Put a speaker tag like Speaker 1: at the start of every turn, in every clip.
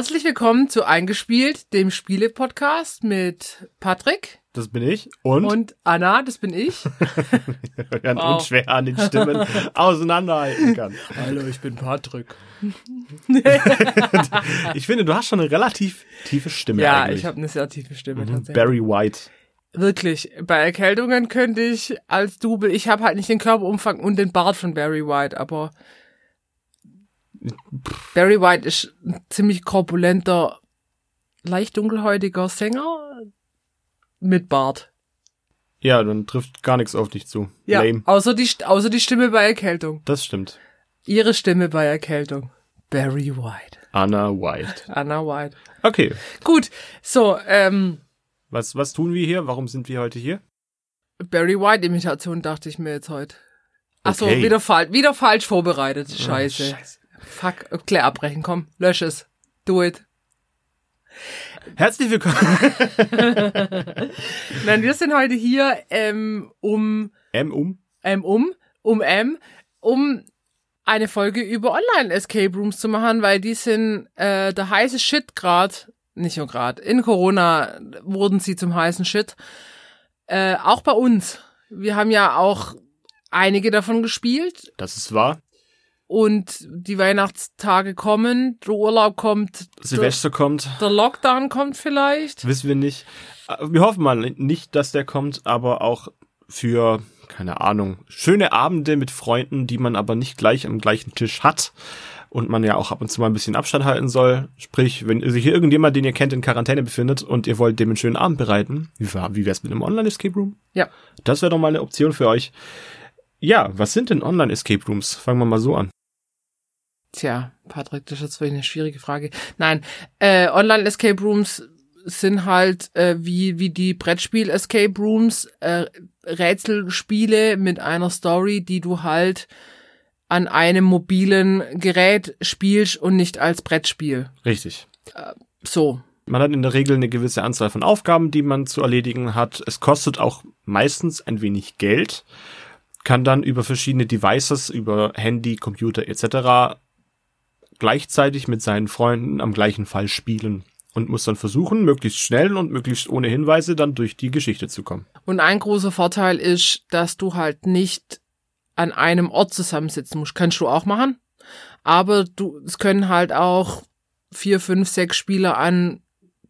Speaker 1: Herzlich willkommen zu Eingespielt, dem Spiele-Podcast mit Patrick.
Speaker 2: Das bin ich. Und?
Speaker 1: Und Anna, das bin ich.
Speaker 2: ja, wow. unschwer an den Stimmen auseinanderhalten kann.
Speaker 1: Hallo, ich bin Patrick.
Speaker 2: ich finde, du hast schon eine relativ tiefe Stimme.
Speaker 1: Ja,
Speaker 2: eigentlich.
Speaker 1: ich habe eine sehr tiefe Stimme
Speaker 2: mhm.
Speaker 1: tatsächlich.
Speaker 2: Barry White.
Speaker 1: Wirklich, bei Erkältungen könnte ich als Double, ich habe halt nicht den Körperumfang und den Bart von Barry White, aber Barry White ist ein ziemlich korpulenter, leicht dunkelhäutiger Sänger mit Bart.
Speaker 2: Ja, dann trifft gar nichts auf dich zu.
Speaker 1: Ja,
Speaker 2: Lame.
Speaker 1: Außer die, außer die Stimme bei Erkältung.
Speaker 2: Das stimmt.
Speaker 1: Ihre Stimme bei Erkältung. Barry White.
Speaker 2: Anna White.
Speaker 1: Anna White.
Speaker 2: Okay.
Speaker 1: Gut, so, ähm.
Speaker 2: Was, was tun wir hier? Warum sind wir heute hier?
Speaker 1: Barry White-Imitation dachte ich mir jetzt heute. Ach so,
Speaker 2: Okay.
Speaker 1: wieder, fal wieder falsch vorbereitet. Scheiße.
Speaker 2: Oh, Scheiße.
Speaker 1: Fuck, klär abbrechen, komm, lösch es. Do it.
Speaker 2: Herzlich willkommen.
Speaker 1: Nein, wir sind heute hier, ähm, um,
Speaker 2: M um.
Speaker 1: ähm, um, um M, um eine Folge über Online-Escape Rooms zu machen, weil die sind äh, der heiße Shit grad, nicht nur grad, in Corona wurden sie zum heißen Shit. Äh, auch bei uns. Wir haben ja auch einige davon gespielt
Speaker 2: Das ist wahr.
Speaker 1: Und die Weihnachtstage kommen, der Urlaub kommt,
Speaker 2: Silvester kommt.
Speaker 1: der, der Lockdown kommt vielleicht.
Speaker 2: Wissen wir nicht. Äh, Wir hoffen mal nicht, dass der kommt, aber auch für, keine Ahnung, schöne Abende mit Freunden, die man aber nicht gleich am gleichen Tisch hat und man ja auch ab und zu mal ein bisschen Abstand halten soll. Sprich, wenn sich hier irgendjemand, den ihr kennt, in Quarantäne befindet und ihr wollt dem einen schönen Abend bereiten, wie wär's mit einem Online-Escape Room?
Speaker 1: Ja.
Speaker 2: Das wäre doch mal eine Option für euch. Ja, was sind denn Online-Escape Rooms? Fangen wir mal so an.
Speaker 1: Tja, Patrick, das ist jetzt wirklich eine schwierige Frage. Nein, äh, Online-Escape Rooms sind halt äh, wie, wie die Brettspiel-Escape Rooms äh, Rätselspiele mit einer Story, die du halt an einem mobilen Gerät spielst und nicht als Brettspiel.
Speaker 2: Richtig.
Speaker 1: So.
Speaker 2: Man hat in der Regel eine gewisse Anzahl von Aufgaben, die man zu erledigen hat. Es kostet auch meistens ein wenig Geld, kann dann über verschiedene Devices, über Handy, Computer etc. gleichzeitig mit seinen Freunden am gleichen Fall spielen und muss dann versuchen, möglichst schnell und möglichst ohne Hinweise dann durch die Geschichte zu kommen.
Speaker 1: Und ein großer Vorteil ist, dass du halt nicht an einem Ort zusammensitzen musst. Kannst du auch machen. Aber du, es können halt auch vier, fünf, sechs Spieler an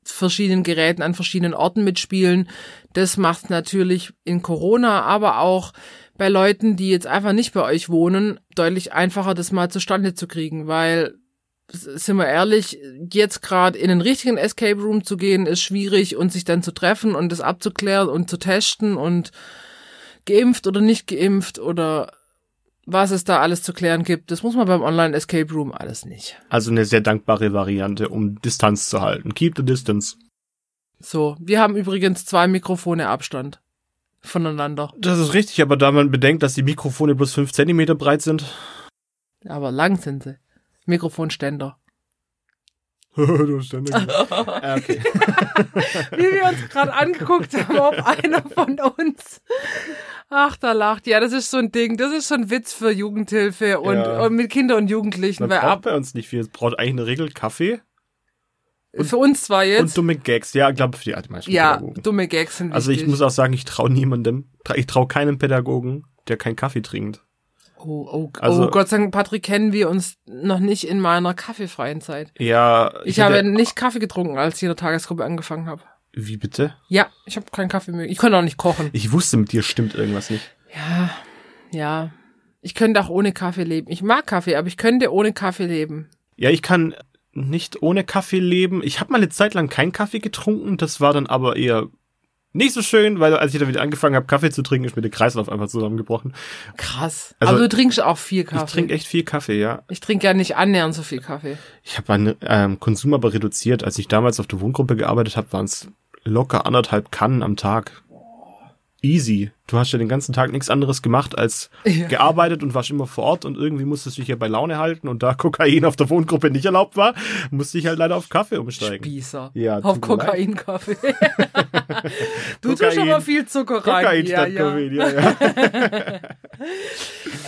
Speaker 1: verschiedenen Geräten, an verschiedenen Orten mitspielen. Das macht natürlich in Corona, aber auch bei Leuten, die jetzt einfach nicht bei euch wohnen, deutlich einfacher, das mal zustande zu kriegen, weil sind wir ehrlich, jetzt gerade in den richtigen Escape Room zu gehen, ist schwierig und sich dann zu treffen und das abzuklären und zu testen und geimpft oder nicht geimpft oder was es da alles zu klären gibt, das muss man beim Online Escape Room alles nicht.
Speaker 2: Also eine sehr dankbare Variante, um Distanz zu halten. Keep the distance.
Speaker 1: So, wir haben übrigens zwei Mikrofone Abstand voneinander,
Speaker 2: Das ist richtig, aber da man bedenkt, dass die Mikrofone bloß fünf Zentimeter breit sind.
Speaker 1: aber lang sind sie. Mikrofonständer.
Speaker 2: du hast dann ja, okay.
Speaker 1: Wie wir uns gerade angeguckt haben, ob einer von uns. Ach, da lacht. Ja, das ist so ein Ding. Das ist so ein Witz für Jugendhilfe und,
Speaker 2: Ja.
Speaker 1: und mit Kindern und Jugendlichen.
Speaker 2: Man
Speaker 1: weil
Speaker 2: braucht
Speaker 1: ab,
Speaker 2: bei uns nicht viel. Es braucht eigentlich eine Regel Kaffee
Speaker 1: für uns zwar
Speaker 2: und
Speaker 1: jetzt.
Speaker 2: dumme Gags. Ja, ich glaube für die meisten
Speaker 1: Ja,
Speaker 2: Pädagogen.
Speaker 1: dumme Gags sind
Speaker 2: Also ich
Speaker 1: wichtig.
Speaker 2: muss auch sagen, ich traue niemandem, ich traue keinem Pädagogen, der keinen Kaffee trinkt.
Speaker 1: Oh, oh,
Speaker 2: Also-
Speaker 1: oh, Gott sei Dank, Patrick, kennen wir uns noch nicht in meiner kaffeefreien Zeit.
Speaker 2: Ja,
Speaker 1: Ich, habe
Speaker 2: hätte-
Speaker 1: nicht Kaffee getrunken, als ich in der Tagesgruppe angefangen habe.
Speaker 2: Wie bitte?
Speaker 1: Ja, ich habe keinen Kaffee mehr. Ich konnte auch nicht kochen.
Speaker 2: Ich wusste, mit dir stimmt irgendwas nicht.
Speaker 1: Ja, ja. Ich könnte auch ohne Kaffee leben. Ich mag Kaffee, aber ich könnte ohne Kaffee leben.
Speaker 2: Ja, ich kann nicht ohne Kaffee leben. Ich habe mal eine Zeit lang keinen Kaffee getrunken, das war dann aber eher nicht so schön, weil als ich dann wieder angefangen habe, Kaffee zu trinken, ist mir der Kreislauf einfach zusammengebrochen.
Speaker 1: Krass.
Speaker 2: Also,
Speaker 1: aber du trinkst auch viel Kaffee.
Speaker 2: Ich trinke echt viel Kaffee, ja.
Speaker 1: Ich trinke ja nicht annähernd so viel Kaffee.
Speaker 2: Ich habe meinen ähm, Konsum aber reduziert. Als ich damals auf der Wohngruppe gearbeitet habe, waren es locker anderthalb Kannen am Tag. Easy. Du hast ja den ganzen Tag nichts anderes gemacht als
Speaker 1: Ja.
Speaker 2: gearbeitet und warst immer vor Ort und irgendwie musstest du dich ja bei Laune halten und da Kokain auf der Wohngruppe nicht erlaubt war, musste ich halt leider auf Kaffee umsteigen.
Speaker 1: Spießer.
Speaker 2: Ja,
Speaker 1: Auf. Kokainkaffee. du tust
Speaker 2: Kokain.
Speaker 1: aber viel Zucker rein.
Speaker 2: Kokain
Speaker 1: ja,
Speaker 2: statt
Speaker 1: ja.
Speaker 2: Kokain, ja, ja.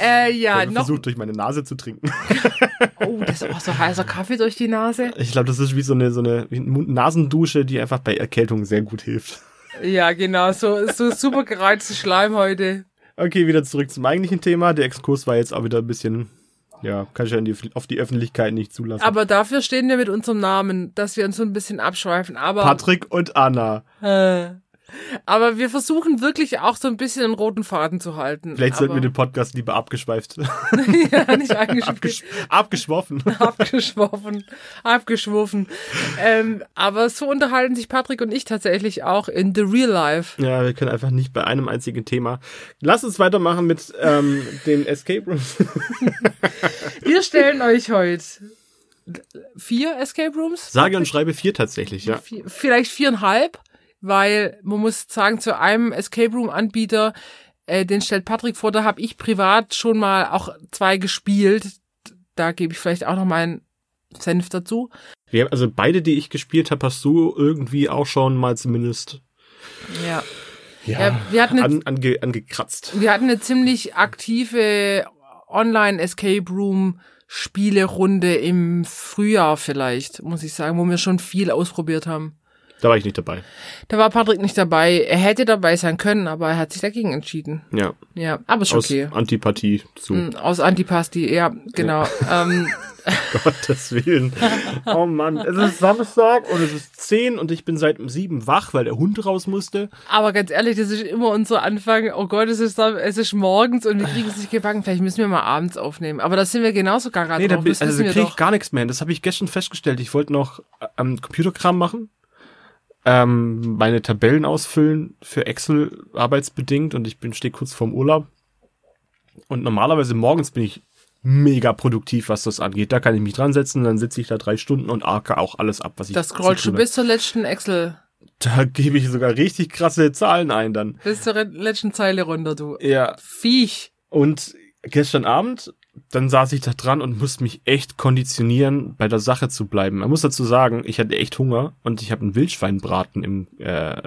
Speaker 1: Äh, ja, noch.
Speaker 2: versucht, durch meine Nase zu trinken.
Speaker 1: Oh, das ist auch so heißer Kaffee durch die Nase.
Speaker 2: Ich glaube, das ist wie so eine, so eine Nasendusche, die einfach bei Erkältung sehr gut hilft.
Speaker 1: Ja, genau, so, so super gereizte Schleimhäute.
Speaker 2: Okay, wieder zurück zum eigentlichen Thema. Der Exkurs war jetzt auch wieder ein bisschen, ja, kann ich ja die, auf die Öffentlichkeit nicht zulassen.
Speaker 1: Aber dafür stehen wir mit unserem Namen, dass wir uns so ein bisschen abschweifen. Aber,
Speaker 2: Patrick und Anna.
Speaker 1: äh, aber wir versuchen wirklich auch so ein bisschen einen roten Faden zu halten.
Speaker 2: Vielleicht sollten wir den Podcast lieber abgeschweift.
Speaker 1: ja, nicht.
Speaker 2: Abgesch abgeschworfen.
Speaker 1: abgeschworfen, abgeschworfen. Ähm, aber so unterhalten sich Patrick und ich tatsächlich auch in the real life.
Speaker 2: Ja, wir können einfach nicht bei einem einzigen Thema. Lass uns weitermachen mit ähm, den Escape Rooms.
Speaker 1: Wir stellen euch heute vier Escape Rooms.
Speaker 2: Sage und schreibe vier tatsächlich, ja.
Speaker 1: Vielleicht viereinhalb, weil man muss sagen, zu einem Escape Room Anbieter, äh, den stellt Patrick vor, da habe ich privat schon mal auch zwei gespielt. Da gebe ich vielleicht auch noch meinen Senf dazu.
Speaker 2: Wir, also beide, die ich gespielt habe, hast du irgendwie auch schon mal zumindest
Speaker 1: Ja. Ja, wir hatten eine
Speaker 2: an, ange, angekratzt.
Speaker 1: Wir hatten eine ziemlich aktive Online-Escape Room Spielerunde im Frühjahr vielleicht, muss ich sagen, wo wir schon viel ausprobiert haben.
Speaker 2: Da war ich nicht dabei.
Speaker 1: Da war Patrick nicht dabei. Er hätte dabei sein können, aber er hat sich dagegen entschieden.
Speaker 2: Ja.
Speaker 1: Ja, aber ist
Speaker 2: Aus
Speaker 1: okay.
Speaker 2: Antipathie zu
Speaker 1: Mm, Aus Antipasti, ja, genau. Ähm,
Speaker 2: Gottes Willen. Oh Mann, es ist Samstag und es ist 10 und ich bin seit um 7 wach, weil der Hund raus musste.
Speaker 1: aber ganz ehrlich, das ist immer unser Anfang. Oh Gott, es ist, es ist morgens und wir kriegen es nicht gebacken. Vielleicht müssen wir mal abends aufnehmen. Aber da sind wir genauso gar
Speaker 2: Nee, da,
Speaker 1: drauf.
Speaker 2: bin- also da
Speaker 1: wir
Speaker 2: kriege ich gar nichts mehr hin. Das habe ich gestern festgestellt. Ich wollte noch äh, am Computerkram machen, ähm, meine Tabellen ausfüllen für Excel arbeitsbedingt und ich bin stehe kurz vorm Urlaub. Und normalerweise morgens bin ich mega produktiv, was das angeht. Da kann ich mich dran setzen, dann sitze ich da drei Stunden und arke auch alles ab, was ich
Speaker 1: Das scrollst du bis zur letzten Excel,
Speaker 2: Da gebe ich sogar richtig krasse Zahlen ein dann.
Speaker 1: bis zur letzten Zeile runter, du.
Speaker 2: Ja,
Speaker 1: Viech.
Speaker 2: Und gestern Abend, dann saß ich da dran und musste mich echt konditionieren, bei der Sache zu bleiben. Man muss dazu sagen, ich hatte echt Hunger und ich habe einen Wildschweinbraten im, äh,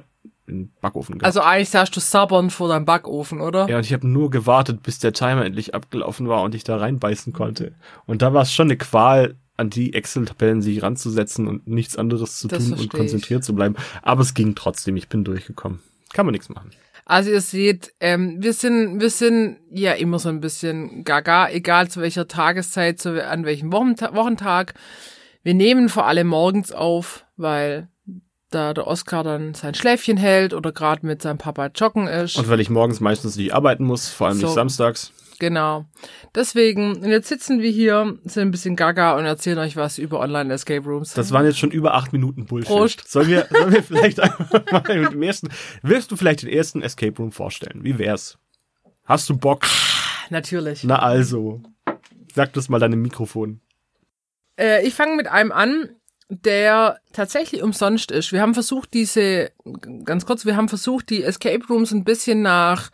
Speaker 2: im Backofen gehabt.
Speaker 1: Also eigentlich sagst du sabbern vor deinem Backofen, oder?
Speaker 2: ja, und ich habe nur gewartet, bis der Timer endlich abgelaufen war und ich da reinbeißen konnte. Und da war es schon eine Qual, an die Excel-Tabellen sich ranzusetzen und nichts anderes zu
Speaker 1: Das
Speaker 2: tun und konzentriert zu bleiben. Aber es ging trotzdem, ich bin durchgekommen. Kann man nichts machen.
Speaker 1: Also ihr seht, ähm, wir sind, wir sind ja immer so ein bisschen gaga, egal zu welcher Tageszeit, zu, an welchem Wochenta Wochentag. Wir nehmen vor allem morgens auf, weil da der Oscar dann sein Schläfchen hält oder gerade mit seinem Papa joggen ist.
Speaker 2: Und weil ich morgens meistens nicht arbeiten muss, vor allem
Speaker 1: So.
Speaker 2: nicht samstags.
Speaker 1: Genau. Deswegen, und jetzt sitzen wir hier, sind ein bisschen gaga und erzählen euch was über Online-Escape Rooms.
Speaker 2: Das waren jetzt schon über acht Minuten Bullshit.
Speaker 1: Prost.
Speaker 2: Sollen wir, sollen wir vielleicht einfach mal mit dem ersten, willst du vielleicht den ersten Escape Room vorstellen? Wie wär's? Hast du Bock?
Speaker 1: Natürlich.
Speaker 2: Na also. Sag das mal deinem Mikrofon.
Speaker 1: Äh, ich fange mit einem an, der tatsächlich umsonst ist. Wir haben versucht, diese, ganz kurz, wir haben versucht, die Escape Rooms ein bisschen nach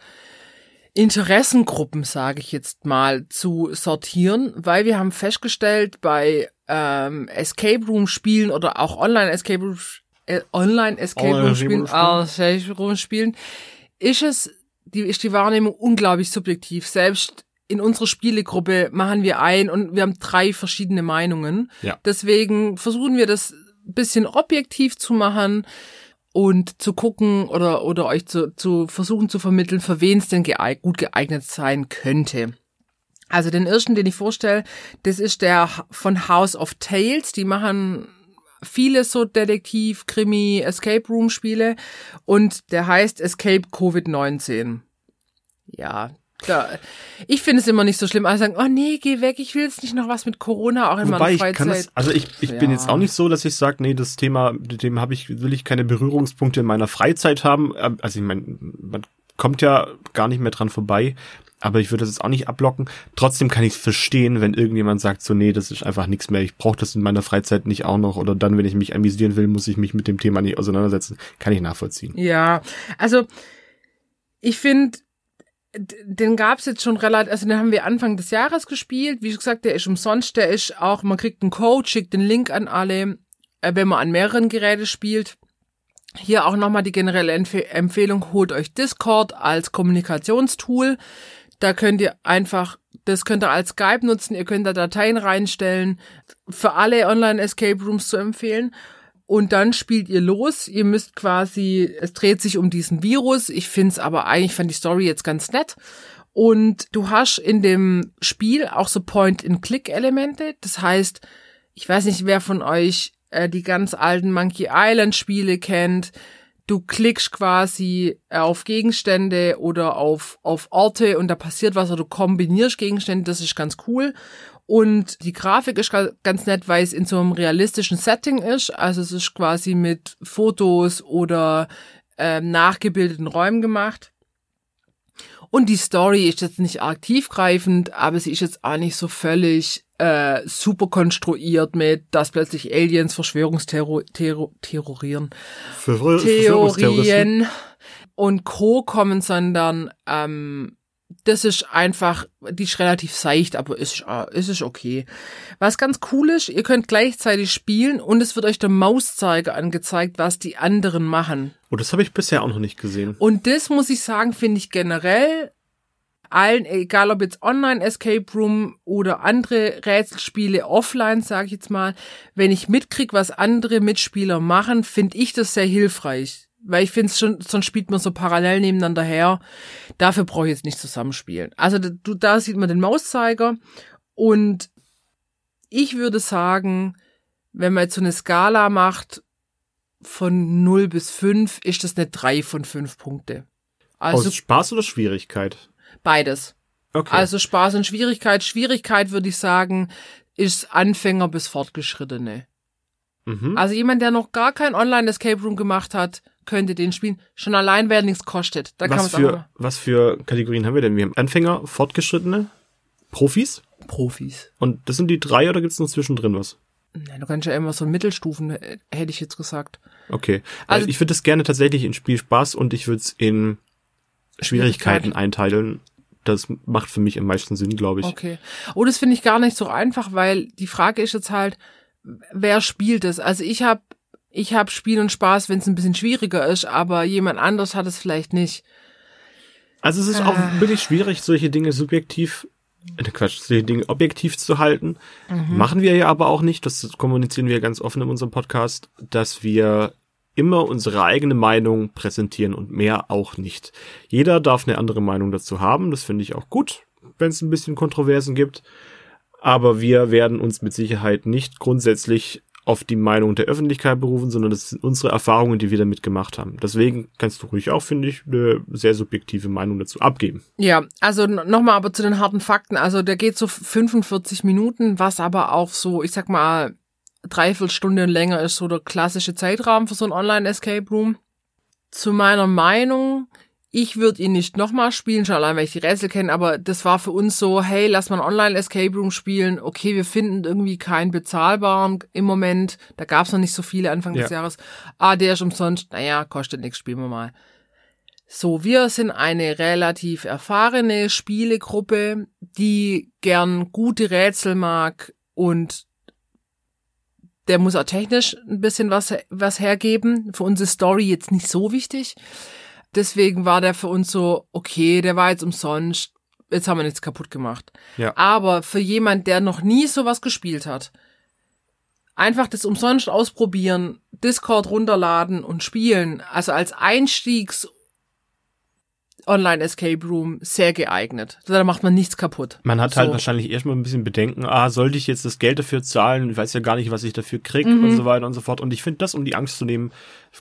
Speaker 1: Interessengruppen, sage ich jetzt mal, zu sortieren, weil wir haben festgestellt, bei ähm, Escape Room Spielen oder auch Online Escape Room, äh, Online Escape Room Spielen, Escape Room Spielen, ist es, die, ist die Wahrnehmung unglaublich subjektiv. Selbst in unserer Spielegruppe machen wir ein und wir haben drei verschiedene Meinungen.
Speaker 2: Ja.
Speaker 1: Deswegen versuchen wir das ein bisschen objektiv zu machen und zu gucken oder, oder euch zu, zu versuchen zu vermitteln, für wen es denn geeig gut geeignet sein könnte. Also den ersten, den ich vorstelle, das ist der von House of Tales. Die machen viele so Detektiv, Krimi, Escape Room Spiele und der heißt Escape Covid-19. Ja, da, ich finde es immer nicht so schlimm. Alle sagen, oh nee, geh weg, ich will jetzt nicht noch was mit Corona auch in
Speaker 2: Wobei
Speaker 1: meiner
Speaker 2: ich
Speaker 1: Freizeit.
Speaker 2: kann das, also ich, ich bin
Speaker 1: Ja.
Speaker 2: jetzt auch nicht so, dass ich sage, nee, das Thema, mit dem habe ich, will ich keine Berührungspunkte in meiner Freizeit haben. Ähm, Also ich meine, man kommt ja gar nicht mehr dran vorbei, aber ich würde das jetzt auch nicht ablocken. Trotzdem kann ich es verstehen, wenn irgendjemand sagt, so, nee, das ist einfach nichts mehr, ich brauche das in meiner Freizeit nicht auch noch. Oder dann, wenn ich mich amüsieren will, muss ich mich mit dem Thema nicht auseinandersetzen. Kann ich nachvollziehen.
Speaker 1: Ja, also ich finde, den gab's jetzt schon relativ, also den haben wir Anfang des Jahres gespielt. Wie gesagt, der ist umsonst, der ist auch, man kriegt einen Code, schickt den Link an alle, äh, wenn man an mehreren Geräten spielt. Hier auch nochmal die generelle Empf Empfehlung, holt euch Discord als Kommunikationstool. Da könnt ihr einfach, das könnt ihr als Skype nutzen, ihr könnt da Dateien reinstellen, für alle Online-Escape Rooms zu empfehlen. Und dann spielt ihr los. Ihr müsst quasi, es dreht sich um diesen Virus. Ich find's aber eigentlich, fand die Story jetzt ganz nett. Und du hast in dem Spiel auch so Point-and-Click-Elemente. Das heißt, ich weiß nicht, wer von euch äh, die ganz alten Monkey Island-Spiele kennt. Du klickst quasi auf Gegenstände oder auf, auf Orte und da passiert was oder du kombinierst Gegenstände, das ist ganz cool. Und die Grafik ist ganz nett, weil es in so einem realistischen Setting ist. Also es ist quasi mit Fotos oder äh, nachgebildeten Räumen gemacht. Und die Story ist jetzt nicht arg tiefgreifend, aber sie ist jetzt auch nicht so völlig äh, super konstruiert mit, dass plötzlich Aliens Verschwörungsterrorieren.
Speaker 2: Ver
Speaker 1: Theorien und Co. kommen, sondern ähm, das ist einfach, die ist relativ seicht, aber ist, äh, ist, ist okay. Was ganz cool ist, ihr könnt gleichzeitig spielen und es wird euch der Mauszeiger angezeigt, was die anderen machen.
Speaker 2: Oh, das habe ich bisher auch noch nicht gesehen.
Speaker 1: Und das muss ich sagen, finde ich generell allen, egal ob jetzt Online Escape Room oder andere Rätselspiele offline, sage ich jetzt mal, wenn ich mitkrieg, was andere Mitspieler machen, finde ich das sehr hilfreich. Weil ich finde es schon, sonst spielt man so parallel nebeneinander her. Dafür brauche ich jetzt nicht zusammenspielen. Also du, da sieht man den Mauszeiger und ich würde sagen, wenn man jetzt so eine Skala macht von 0 bis 5, ist das eine 3 von 5 Punkte.
Speaker 2: Also Aus Spaß oder Schwierigkeit?
Speaker 1: Beides. Okay. Also Spaß und Schwierigkeit. Schwierigkeit würde ich sagen, ist Anfänger bis Fortgeschrittene. Mhm. Also jemand, der noch gar kein Online-Escape Room gemacht hat, könnte den spielen. Schon allein, weil er nichts kostet. Da
Speaker 2: was,
Speaker 1: kann
Speaker 2: für, was für Kategorien haben wir denn? Wir haben Anfänger, Fortgeschrittene, Profis?
Speaker 1: Profis.
Speaker 2: Und das sind die drei oder gibt's noch zwischendrin was?
Speaker 1: Nein, du kannst ja immer so Mittelstufen, hätte ich jetzt gesagt.
Speaker 2: Okay. Also ich würde das gerne tatsächlich in Spiel Spaß und ich würde es in Schwierigkeiten einteilen. Das macht für mich am meisten Sinn, glaube ich.
Speaker 1: Okay. Oh, das finde ich gar nicht so einfach, weil die Frage ist jetzt halt, wer spielt es? Also ich habe ich hab Spiel und Spaß, wenn es ein bisschen schwieriger ist, aber jemand anders hat es vielleicht nicht.
Speaker 2: Also es ist auch ah. wirklich schwierig, solche Dinge subjektiv, äh, Quatsch, solche Dinge objektiv zu halten. Mhm. Machen wir ja aber auch nicht, das kommunizieren wir ganz offen in unserem Podcast, dass wir immer unsere eigene Meinung präsentieren und mehr auch nicht. Jeder darf eine andere Meinung dazu haben, das finde ich auch gut, wenn es ein bisschen Kontroversen gibt. Aber wir werden uns mit Sicherheit nicht grundsätzlich auf die Meinung der Öffentlichkeit berufen, sondern das sind unsere Erfahrungen, die wir damit gemacht haben. Deswegen kannst du ruhig auch, finde ich, eine sehr subjektive Meinung dazu abgeben.
Speaker 1: Ja, also nochmal aber zu den harten Fakten. Also der geht so 45 Minuten, was aber auch so, ich sag mal, dreiviertel Stunde länger ist so der klassische Zeitrahmen für so ein Online-Escape Room. Zu meiner Meinung, ich würde ihn nicht nochmal spielen, schon allein, weil ich die Rätsel kenne, aber das war für uns so, hey, lass mal ein Online-Escape Room spielen. Okay, wir finden irgendwie keinen bezahlbaren im Moment. Da gab's noch nicht so viele Anfang ja. des Jahres. Ah, der ist umsonst. Naja, kostet nichts, spielen wir mal. So, wir sind eine relativ erfahrene Spielegruppe, die gern gute Rätsel mag und der muss auch technisch ein bisschen was, was hergeben. Für unsere Story jetzt nicht so wichtig. Deswegen war der für uns so, okay, der war jetzt umsonst. Jetzt haben wir nichts kaputt gemacht.
Speaker 2: Ja.
Speaker 1: Aber für jemand, der noch nie sowas gespielt hat, einfach das umsonst ausprobieren, Discord runterladen und spielen, also als Einstiegs- Online-Escape Room sehr geeignet. Da macht man nichts kaputt.
Speaker 2: Man hat halt so. halt wahrscheinlich erstmal ein bisschen Bedenken, ah, sollte ich jetzt das Geld dafür zahlen? Ich weiß ja gar nicht, was ich dafür krieg mhm. und so weiter und so fort. Und ich finde das, um die Angst zu nehmen,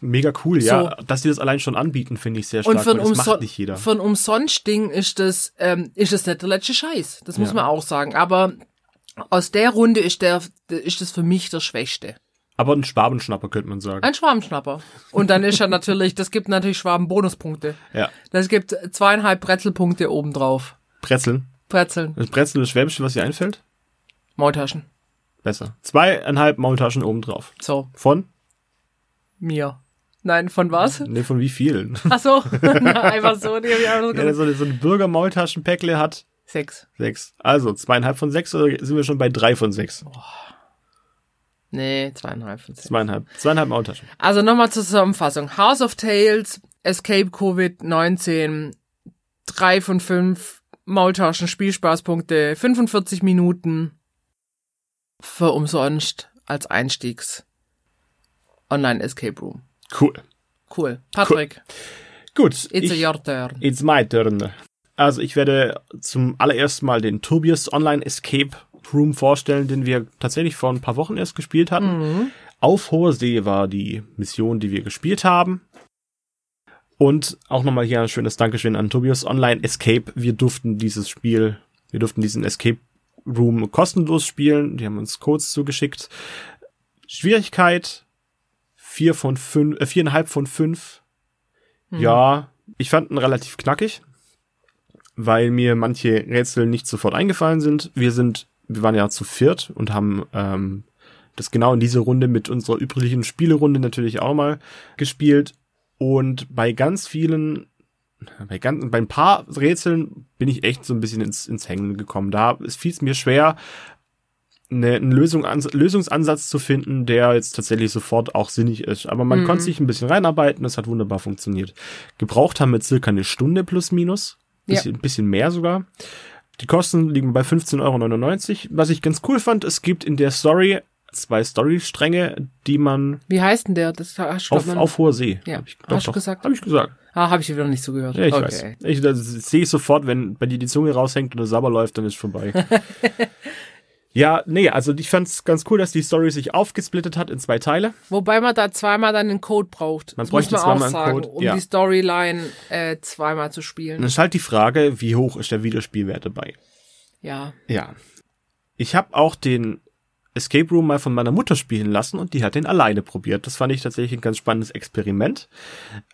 Speaker 2: mega cool, so. ja. Dass die das allein schon anbieten, finde ich sehr stark,
Speaker 1: und für das macht nicht jeder. Von umsonst Ding ist das, ähm, ist das nicht der letzte Scheiß. Das muss ja. man auch sagen. Aber aus der Runde ist der, ist das für mich der Schwächste.
Speaker 2: Aber ein Schwabenschnapper könnte man sagen.
Speaker 1: Ein Schwabenschnapper. Und dann ist er natürlich, das gibt natürlich Schwaben-Bonuspunkte.
Speaker 2: Ja.
Speaker 1: Das gibt zweieinhalb Brezelpunkte obendrauf.
Speaker 2: Brezeln?
Speaker 1: Brezeln.
Speaker 2: Das Brezel das Schwäbische, was dir einfällt?
Speaker 1: Maultaschen.
Speaker 2: Besser. Zweieinhalb Maultaschen obendrauf.
Speaker 1: So.
Speaker 2: Von?
Speaker 1: Mir. Nein, von was?
Speaker 2: Nee, von wie vielen?
Speaker 1: Ach so, einfach so. Hab ich einfach
Speaker 2: so ja, so, so ein Bürger-Maultaschenpäckle hat.
Speaker 1: Sechs.
Speaker 2: Sechs. Also, zweieinhalb von sechs oder sind wir schon bei drei von sechs? Oh.
Speaker 1: Nee, zweieinhalb von zehn.
Speaker 2: Zweieinhalb. Zweieinhalb Maultaschen.
Speaker 1: Also nochmal zur Zusammenfassung. House of Tales, Escape Covid-19, drei von fünf Maultaschen, Spielspaßpunkte, 45 Minuten für umsonst als Einstiegs Online Escape Room.
Speaker 2: Cool.
Speaker 1: Cool. Patrick,
Speaker 2: Gut.
Speaker 1: it's
Speaker 2: ich,
Speaker 1: your turn.
Speaker 2: It's my turn. Also ich werde zum allerersten Mal den Tobias Online Escape Room vorstellen, den wir tatsächlich vor ein paar Wochen erst gespielt hatten. Auf hoher See war die Mission, die wir gespielt haben. Und auch nochmal hier ein schönes Dankeschön an Tobias Online Escape. Wir durften dieses Spiel, wir durften diesen Escape Room kostenlos spielen. Die haben uns Codes zugeschickt. Schwierigkeit vier von fünf, äh, viereinhalb von fünf. Ja, ich fand ihn relativ knackig, weil mir manche Rätsel nicht sofort eingefallen sind. Wir sind, wir waren ja zu viert und haben ähm, das genau in diese Runde mit unserer üblichen Spielerunde natürlich auch mal gespielt. Und bei ganz vielen, bei ganz, bei ein paar Rätseln bin ich echt so ein bisschen ins, ins Hängen gekommen. Da fiel es mir schwer, eine, einen Lösung, Lösungsansatz zu finden, der jetzt tatsächlich sofort auch sinnig ist. Aber man
Speaker 1: Mhm.
Speaker 2: konnte sich ein bisschen reinarbeiten, das hat wunderbar funktioniert. Gebraucht haben wir circa eine Stunde plus minus. Bisschen, Ein bisschen mehr sogar. Die Kosten liegen bei 15,99 Euro. Was ich ganz cool fand, es gibt in der Story zwei Storystränge, die man
Speaker 1: Wie heißt denn der? Das hast du
Speaker 2: auf,
Speaker 1: noch-
Speaker 2: auf hoher See.
Speaker 1: Ja.
Speaker 2: Hab ich,
Speaker 1: Hast du gesagt?
Speaker 2: Hab ich gesagt.
Speaker 1: Ah, habe ich wieder nicht so gehört.
Speaker 2: Ja, ich
Speaker 1: okay.
Speaker 2: weiß. Ich, das sehe ich sofort, wenn bei dir die Zunge raushängt und der Sabber läuft, dann ist vorbei. ja, nee, also ich fand's ganz cool, dass die Story sich aufgesplittet hat in zwei Teile.
Speaker 1: Wobei man da zweimal dann einen Code braucht.
Speaker 2: Man
Speaker 1: Das muss
Speaker 2: bräuchte
Speaker 1: man
Speaker 2: zweimal
Speaker 1: auch
Speaker 2: einen
Speaker 1: sagen,
Speaker 2: Code,
Speaker 1: um
Speaker 2: ja.
Speaker 1: die Storyline äh, zweimal zu spielen.
Speaker 2: Dann ist halt die Frage, wie hoch ist der Wiederspielwert dabei?
Speaker 1: Ja.
Speaker 2: Ja. Ich habe auch den Escape Room mal von meiner Mutter spielen lassen und die hat den alleine probiert. Das fand ich tatsächlich ein ganz spannendes Experiment.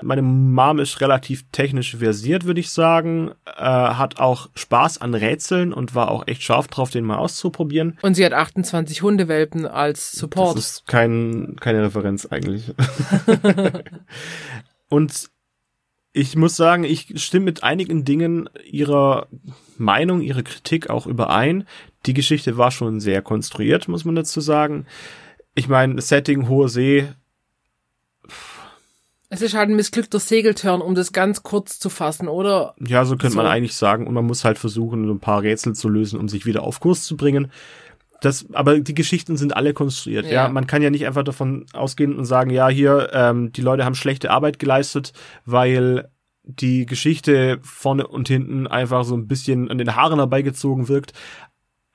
Speaker 2: Meine Mom ist relativ technisch versiert, würde ich sagen, äh, hat auch Spaß an Rätseln und war auch echt scharf drauf, den mal auszuprobieren.
Speaker 1: Und sie hat 28 Hundewelpen als Support.
Speaker 2: Das ist kein, keine Referenz eigentlich. und ich muss sagen, ich stimme mit einigen Dingen ihrer Meinung, ihrer Kritik auch überein. Die Geschichte war schon sehr konstruiert, muss man dazu sagen. Ich meine, Setting, hohe See,
Speaker 1: Es ist halt ein missglückter Segeltörn, um das ganz kurz zu fassen, oder?
Speaker 2: ja, so könnte man
Speaker 1: So.
Speaker 2: eigentlich sagen. Und man muss halt versuchen, ein paar Rätsel zu lösen, um sich wieder auf Kurs zu bringen. Das, aber die Geschichten sind alle konstruiert. Ja.
Speaker 1: Ja.
Speaker 2: man kann ja nicht einfach davon ausgehen und sagen, ja, hier, ähm, die Leute haben schlechte Arbeit geleistet, weil die Geschichte vorne und hinten einfach so ein bisschen an den Haaren herbeigezogen wirkt.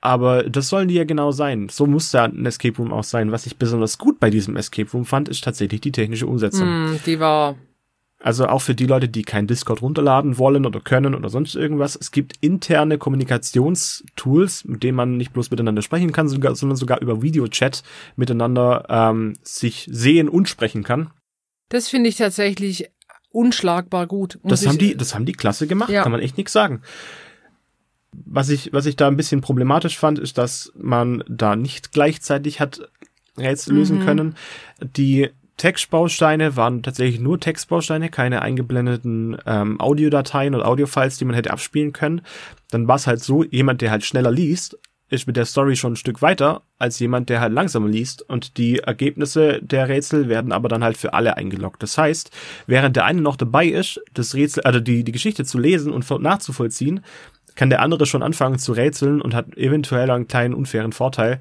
Speaker 2: Aber das sollen die ja genau sein. So muss ja ein Escape Room auch sein. Was ich besonders gut bei diesem Escape Room fand, ist tatsächlich die technische Umsetzung.
Speaker 1: Hm, die war.
Speaker 2: Also auch für die Leute, die kein Discord runterladen wollen oder können oder sonst irgendwas. Es gibt interne Kommunikationstools, mit denen man nicht bloß miteinander sprechen kann, sogar, sondern sogar über Videochat miteinander ähm, sich sehen und sprechen kann.
Speaker 1: Das finde ich tatsächlich unschlagbar gut.
Speaker 2: Das haben die, das haben die klasse gemacht,
Speaker 1: Ja.
Speaker 2: kann man echt nichts sagen. Was ich, was ich da ein bisschen problematisch fand, ist, dass man da nicht gleichzeitig hat Rätsel lösen
Speaker 1: Mhm.
Speaker 2: können. Die Textbausteine waren tatsächlich nur Textbausteine, keine eingeblendeten ähm, Audiodateien oder Audiofiles, die man hätte abspielen können. Dann war es halt so, jemand, der halt schneller liest, ist mit der Story schon ein Stück weiter als jemand, der halt langsamer liest und die Ergebnisse der Rätsel werden aber dann halt für alle eingeloggt. Das heißt, während der eine noch dabei ist, das Rätsel, also die, die Geschichte zu lesen und nachzuvollziehen, kann der andere schon anfangen zu rätseln und hat eventuell einen kleinen unfairen Vorteil.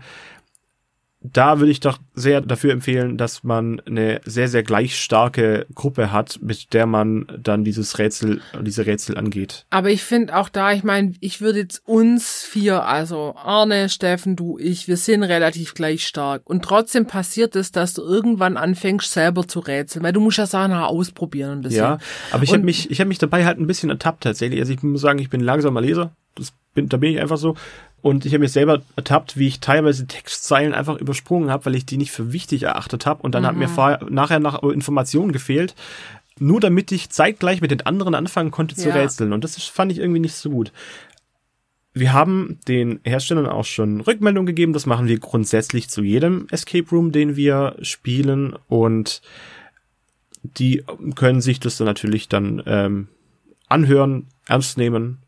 Speaker 2: Da würde ich doch sehr dafür empfehlen, dass man eine sehr, sehr gleich starke Gruppe hat, mit der man dann dieses Rätsel, diese Rätsel angeht.
Speaker 1: Aber ich finde auch da, ich meine, ich würde jetzt uns vier, also Arne, Steffen, du, ich, wir sind relativ gleich stark. Und trotzdem passiert es, dass du irgendwann anfängst, selber zu rätseln, weil du musst ja Sachen ausprobieren ein bisschen.
Speaker 2: Ja, aber ich habe mich, ich habe mich dabei halt ein bisschen ertappt tatsächlich. Also ich muss sagen, ich bin ein langsamer Leser. Das bin, da bin ich einfach so. Und ich habe mich selber ertappt, wie ich teilweise Textzeilen einfach übersprungen habe, weil ich die nicht für wichtig erachtet habe. Und dann hat mir vorher, nachher nach Informationen gefehlt, nur damit ich zeitgleich mit den anderen anfangen konnte zu
Speaker 1: Ja.
Speaker 2: rätseln. Und das ist, fand ich irgendwie nicht so gut. Wir haben den Herstellern auch schon Rückmeldung gegeben. Das machen wir grundsätzlich zu jedem Escape Room, den wir spielen. Und die können sich das dann natürlich dann ähm, anhören, ernst nehmen,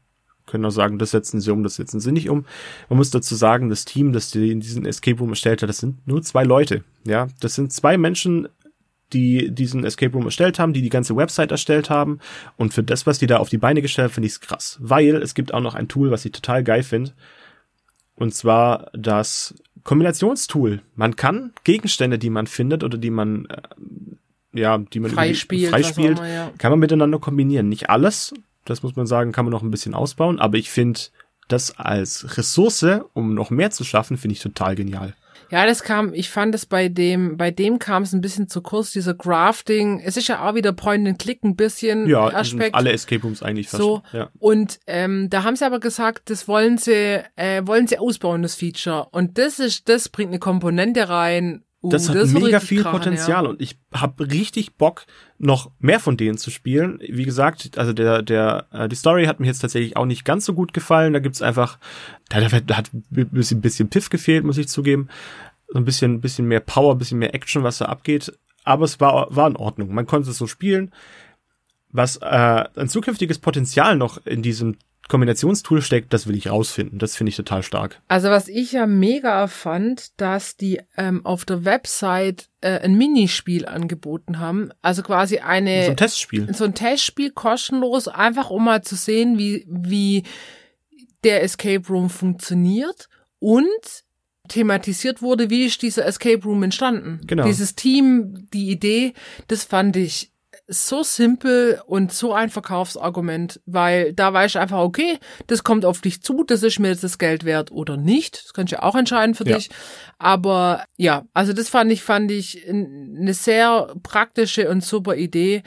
Speaker 2: können auch sagen, das setzen sie um, das setzen sie nicht um. Man muss dazu sagen, das Team, das die in diesen Escape Room erstellt hat, das sind nur zwei Leute. Ja, das sind zwei Menschen, die diesen Escape Room erstellt haben, die die ganze Website erstellt haben. Und für das, was die da auf die Beine gestellt haben, finde ich es krass. Weil es gibt auch noch ein Tool, was ich total geil finde. Und zwar das Kombinationstool. Man kann Gegenstände, die man findet oder die man äh, ja, die man
Speaker 1: freispielt,
Speaker 2: freispielt ja. kann man miteinander kombinieren. Nicht alles, das muss man sagen, kann man noch ein bisschen ausbauen, aber ich finde das als Ressource, um noch mehr zu schaffen, finde ich total genial.
Speaker 1: Ja, das kam, ich fand es bei dem, bei dem kam es ein bisschen zu kurz, dieser Grafting. Es ist ja auch wieder Point and Click ein bisschen
Speaker 2: ja,
Speaker 1: Aspekt.
Speaker 2: alle Escape Rooms eigentlich fast.
Speaker 1: So.
Speaker 2: Ja.
Speaker 1: Und ähm, da haben sie aber gesagt, das wollen sie, äh, wollen sie ausbauen, das Feature. Und das ist, das bringt eine Komponente rein,
Speaker 2: Uh, das hat
Speaker 1: das
Speaker 2: mega viel
Speaker 1: krachen,
Speaker 2: Potenzial
Speaker 1: ja.
Speaker 2: und ich habe richtig Bock, noch mehr von denen zu spielen. Wie gesagt, also der, der, äh, die Story hat mir jetzt tatsächlich auch nicht ganz so gut gefallen. Da gibt's einfach, da, da hat ein bisschen, bisschen Piff gefehlt, muss ich zugeben. So ein bisschen, bisschen mehr Power, ein bisschen mehr Action, was da abgeht. Aber es war, war in Ordnung. Man konnte es so spielen. Was äh, ein zukünftiges Potenzial noch in diesem Kombinationstool steckt, das will ich rausfinden. Das finde ich total stark.
Speaker 1: Also was ich ja mega fand, dass die ähm, auf der Website äh, ein Minispiel angeboten haben. Also quasi eine
Speaker 2: So ein Testspiel.
Speaker 1: so ein Testspiel kostenlos, einfach um mal zu sehen, wie, wie der Escape Room funktioniert und thematisiert wurde, wie ist dieser Escape Room entstanden.
Speaker 2: Genau.
Speaker 1: Dieses Team, die Idee, das fand ich so simpel und so ein Verkaufsargument, weil da weiß ich einfach, okay, das kommt auf dich zu, das ist mir jetzt das Geld wert oder nicht. Das kannst du ja auch entscheiden für
Speaker 2: Ja.
Speaker 1: dich. Aber ja, also das fand ich, fand ich eine sehr praktische und super Idee.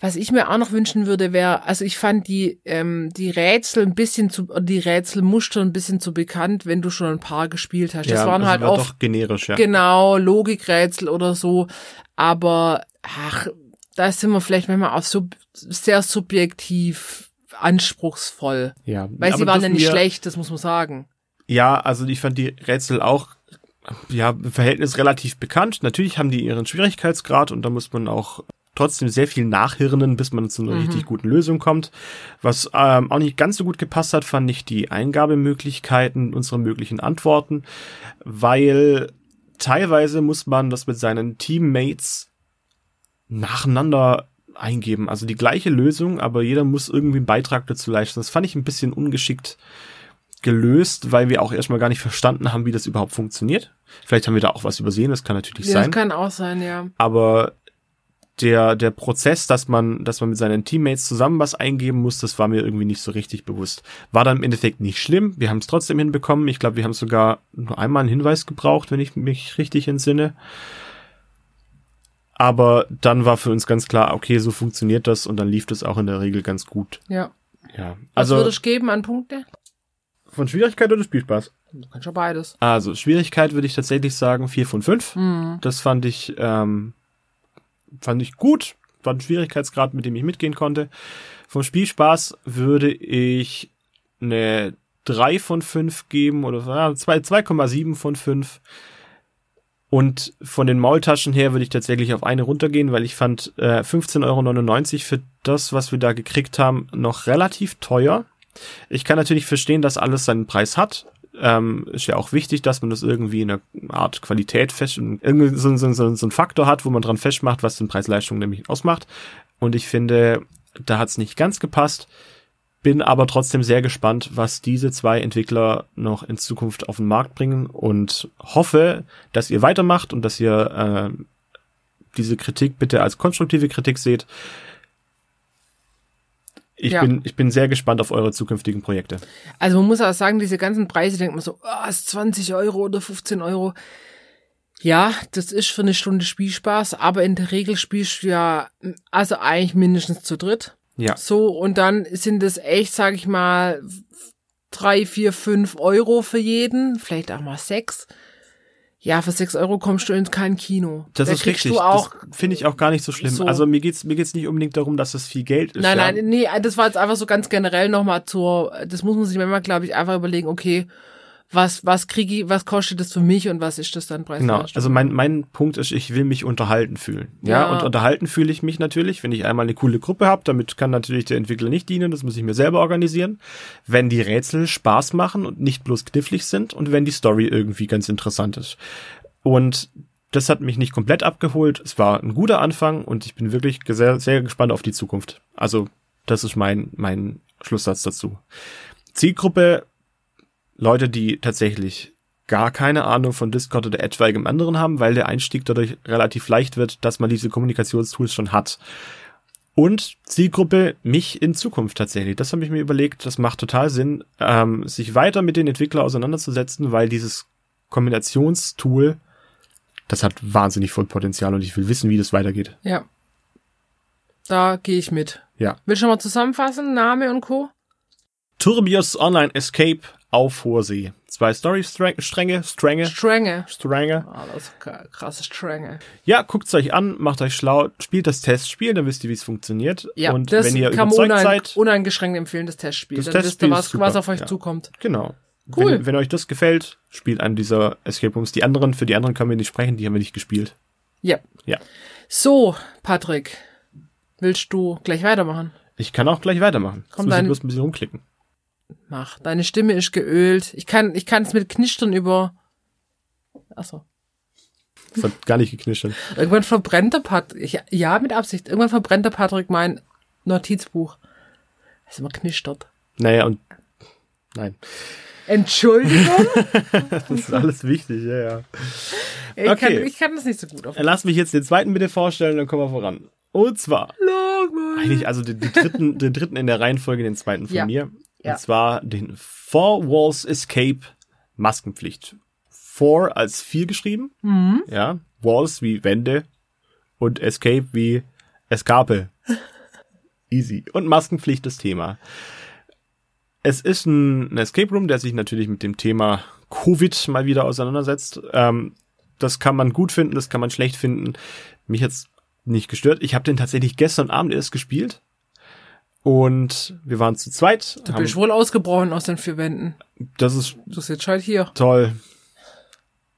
Speaker 1: Was ich mir auch noch wünschen würde, wäre, also ich fand die, ähm, die Rätsel ein bisschen zu, die Rätselmuster ein bisschen zu bekannt, wenn du schon ein paar gespielt hast. Das waren
Speaker 2: also
Speaker 1: halt
Speaker 2: war
Speaker 1: oft
Speaker 2: generisch, ja.
Speaker 1: Genau, Logikrätsel oder so. Aber, ach, da sind wir vielleicht manchmal auch sub sehr subjektiv anspruchsvoll.
Speaker 2: ja.
Speaker 1: Weil sie waren ja nicht schlecht, das muss man sagen.
Speaker 2: Ja, also ich fand die Rätsel auch ja, im Verhältnis relativ bekannt. Natürlich haben die ihren Schwierigkeitsgrad und da muss man auch trotzdem sehr viel nachhirnen, bis man zu einer richtig guten Lösung kommt. Was ähm, auch nicht ganz so gut gepasst hat, fand ich die Eingabemöglichkeiten unserer möglichen Antworten, weil teilweise muss man das mit seinen Teammates nacheinander eingeben. Also die gleiche Lösung, aber jeder muss irgendwie einen Beitrag dazu leisten. Das fand ich ein bisschen ungeschickt gelöst, weil wir auch erstmal gar nicht verstanden haben, wie das überhaupt funktioniert. Vielleicht haben wir da auch was übersehen, das kann natürlich
Speaker 1: Ja, das
Speaker 2: sein.
Speaker 1: kann auch sein, ja.
Speaker 2: Aber der, der Prozess, dass man, dass man mit seinen Teammates zusammen was eingeben muss, das war mir irgendwie nicht so richtig bewusst. War dann im Endeffekt nicht schlimm. Wir haben es trotzdem hinbekommen. Ich glaube, wir haben sogar nur einmal einen Hinweis gebraucht, wenn ich mich richtig entsinne. Aber dann war für uns ganz klar, okay, so funktioniert das und dann lief das auch in der Regel ganz gut.
Speaker 1: Ja.
Speaker 2: Ja.
Speaker 1: Was
Speaker 2: Also
Speaker 1: würde ich geben an Punkte?
Speaker 2: von Schwierigkeit oder Spielspaß?
Speaker 1: Du kannst schon beides.
Speaker 2: Also Schwierigkeit würde ich tatsächlich sagen vier von fünf.
Speaker 1: Hm.
Speaker 2: Das fand ich ähm, fand ich gut. War ein Schwierigkeitsgrad, mit dem ich mitgehen konnte. Vom Spielspaß würde ich eine 3 von 5 geben oder ja, zwei- 2,7 von 5. Und von den Maultaschen her würde ich tatsächlich auf eine runtergehen, weil ich fand äh, 15,99 Euro für das, was wir da gekriegt haben, noch relativ teuer. Ich kann natürlich verstehen, dass alles seinen Preis hat. Ähm, ist ja auch wichtig, dass man das irgendwie in einer Art Qualität fest, irgendwie so, so, so, so ein Faktor hat, wo man dran festmacht, was den Preis-Leistung nämlich ausmacht. Und ich finde, da hat es nicht ganz gepasst. Bin aber trotzdem sehr gespannt, was diese zwei Entwickler noch in Zukunft auf den Markt bringen und hoffe, dass ihr weitermacht und dass ihr äh, diese Kritik bitte als konstruktive Kritik seht. Ich,
Speaker 1: Ja.
Speaker 2: bin, ich bin sehr gespannt auf eure zukünftigen Projekte.
Speaker 1: Also man muss auch sagen, diese ganzen Preise, denkt man so, ah, ist 20 Euro oder 15 Euro. Ja, das ist für eine Stunde Spielspaß, aber in der Regel spielst du ja, also eigentlich mindestens zu dritt.
Speaker 2: Ja.
Speaker 1: So, und dann sind es echt, sag ich mal, drei, vier, fünf Euro für jeden, vielleicht auch mal sechs. Ja, für sechs Euro kommst du in kein Kino.
Speaker 2: Das
Speaker 1: da
Speaker 2: ist
Speaker 1: kriegst
Speaker 2: richtig.
Speaker 1: Du auch,
Speaker 2: das finde ich auch gar nicht so schlimm.
Speaker 1: so-
Speaker 2: Also mir geht's mir geht's nicht unbedingt darum, dass es viel Geld ist.
Speaker 1: nein,
Speaker 2: ja.
Speaker 1: nein, nee, das war jetzt einfach so ganz generell nochmal zur, das muss man sich manchmal, glaube ich, einfach überlegen, okay, was, was kriege ich, was kostet das für mich und was ist das dann preis
Speaker 2: Genau, also mein, mein Punkt ist, ich will mich unterhalten fühlen. Ja,
Speaker 1: Ja.
Speaker 2: und unterhalten fühle ich mich natürlich, wenn ich einmal eine coole Gruppe habe, damit kann natürlich der Entwickler nicht dienen, das muss ich mir selber organisieren. Wenn die Rätsel Spaß machen und nicht bloß knifflig sind und wenn die Story irgendwie ganz interessant ist. Und das hat mich nicht komplett abgeholt. Es war ein guter Anfang und ich bin wirklich sehr, sehr gespannt auf die Zukunft. Also, das ist mein, mein Schlusssatz dazu. Zielgruppe, Leute, die tatsächlich gar keine Ahnung von Discord oder etwaigem anderen haben, weil der Einstieg dadurch relativ leicht wird, dass man diese Kommunikationstools schon hat. Und Zielgruppe mich in Zukunft tatsächlich. Das habe ich mir überlegt. Das macht total Sinn, ähm, sich weiter mit den Entwicklern auseinanderzusetzen, weil dieses Kombinationstool das hat wahnsinnig voll Potenzial und ich will wissen, wie das weitergeht.
Speaker 1: Ja. Da gehe ich mit.
Speaker 2: Ja.
Speaker 1: Willst du mal zusammenfassen? Name und Co.
Speaker 2: Turbios Online Escape auf hoher See. Zwei Story-Stränge, Stränge,
Speaker 1: Stränge.
Speaker 2: Stränge.
Speaker 1: Ah, das ist krasse Stränge.
Speaker 2: Ja, guckt's euch an, macht euch schlau, spielt das Testspiel, dann wisst ihr, wie es funktioniert.
Speaker 1: Ja,
Speaker 2: und
Speaker 1: das
Speaker 2: wenn ihr
Speaker 1: kann man unein,
Speaker 2: seid,
Speaker 1: uneingeschränkt empfehlen, das Testspiel.
Speaker 2: Das
Speaker 1: dann
Speaker 2: Testspiel
Speaker 1: wisst ihr,
Speaker 2: ist
Speaker 1: was,
Speaker 2: super,
Speaker 1: was auf euch
Speaker 2: ja.
Speaker 1: zukommt.
Speaker 2: genau.
Speaker 1: Cool.
Speaker 2: Wenn, wenn euch das gefällt, spielt einen dieser Escape Rooms. Die anderen, für die anderen können wir nicht sprechen, die haben wir nicht gespielt.
Speaker 1: Ja.
Speaker 2: Ja.
Speaker 1: So, Patrick. Willst du gleich weitermachen?
Speaker 2: Ich kann auch gleich weitermachen.
Speaker 1: Komm,
Speaker 2: muss ich
Speaker 1: dann-
Speaker 2: bloß ein bisschen rumklicken.
Speaker 1: Mach. Deine Stimme ist geölt. Ich kann, ich kann es mit Knistern über. Achso.
Speaker 2: Das hat gar nicht geknischt.
Speaker 1: Irgendwann verbrennt der Patrick. Ja, mit Absicht. Irgendwann verbrennt der Patrick mein Notizbuch. Das ist immer knistert.
Speaker 2: Naja, und nein.
Speaker 1: Entschuldigung?
Speaker 2: Das ist alles wichtig, ja, ja.
Speaker 1: ich,
Speaker 2: Okay.
Speaker 1: kann, ich kann das nicht so gut auf.
Speaker 2: Lass mich jetzt den zweiten bitte vorstellen, dann kommen wir voran. Und zwar, eigentlich also den, den, dritten, den dritten in der Reihenfolge, den zweiten von
Speaker 1: Ja.
Speaker 2: mir.
Speaker 1: Ja.
Speaker 2: Und zwar den Four Walls Escape Maskenpflicht. Four als vier geschrieben.
Speaker 1: Mhm.
Speaker 2: Ja. Walls wie Wände und Escape wie Escape. Easy. Und Maskenpflicht das Thema. Es ist ein, ein Escape Room, der sich natürlich mit dem Thema Covid mal wieder auseinandersetzt. Ähm, das kann man gut finden, das kann man schlecht finden. Mich hat's nicht gestört. Ich habe den tatsächlich gestern Abend erst gespielt. Und wir waren zu zweit.
Speaker 1: Du bist wohl ausgebrochen aus den vier Wänden.
Speaker 2: das ist
Speaker 1: Du sitzt halt hier.
Speaker 2: toll.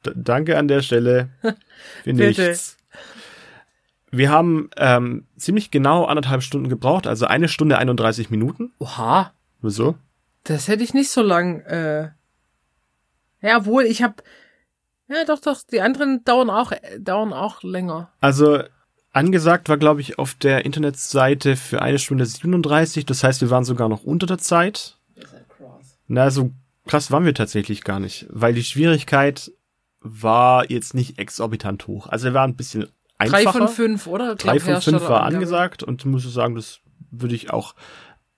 Speaker 2: D danke an der Stelle. Für nichts. Wir haben ähm, ziemlich genau anderthalb Stunden gebraucht, also eine Stunde 31 Minuten.
Speaker 1: Oha.
Speaker 2: Wieso?
Speaker 1: Das hätte ich nicht so lang. Äh ja, wohl, ich habe. Ja, doch, doch. Die anderen dauern auch, äh, dauern auch länger.
Speaker 2: Also angesagt war, glaube ich, auf der Internetseite für eine Stunde 37. Das heißt, wir waren sogar noch unter der Zeit. Na, so krass waren wir tatsächlich gar nicht, weil die Schwierigkeit war jetzt nicht exorbitant hoch. Also er war ein bisschen einfacher.
Speaker 1: Drei von fünf, oder?
Speaker 2: Drei von fünf war angesagt und muss ich sagen, das würde ich auch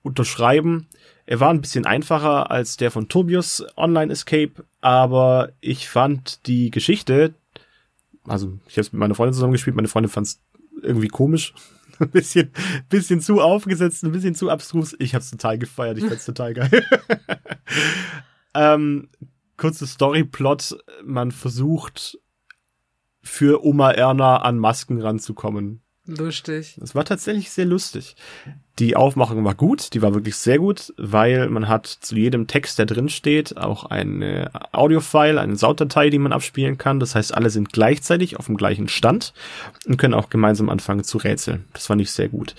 Speaker 2: unterschreiben. Er war ein bisschen einfacher als der von Tobius Online Escape, aber ich fand die Geschichte, also ich habe es mit meiner Freundin zusammen gespielt, meine Freundin fand es irgendwie komisch, ein bisschen, bisschen zu aufgesetzt, ein bisschen zu abstrus. Ich habe es total gefeiert, ich fand's total geil. ähm, kurze Storyplot, man versucht für Oma Erna an Masken ranzukommen.
Speaker 1: Lustig.
Speaker 2: Das war tatsächlich sehr lustig. Die Aufmachung war gut, die war wirklich sehr gut, weil man hat zu jedem Text, der drin steht, auch eine Audiofile, eine Sounddatei, die man abspielen kann. Das heißt, alle sind gleichzeitig auf dem gleichen Stand und können auch gemeinsam anfangen zu rätseln. Das fand ich sehr gut.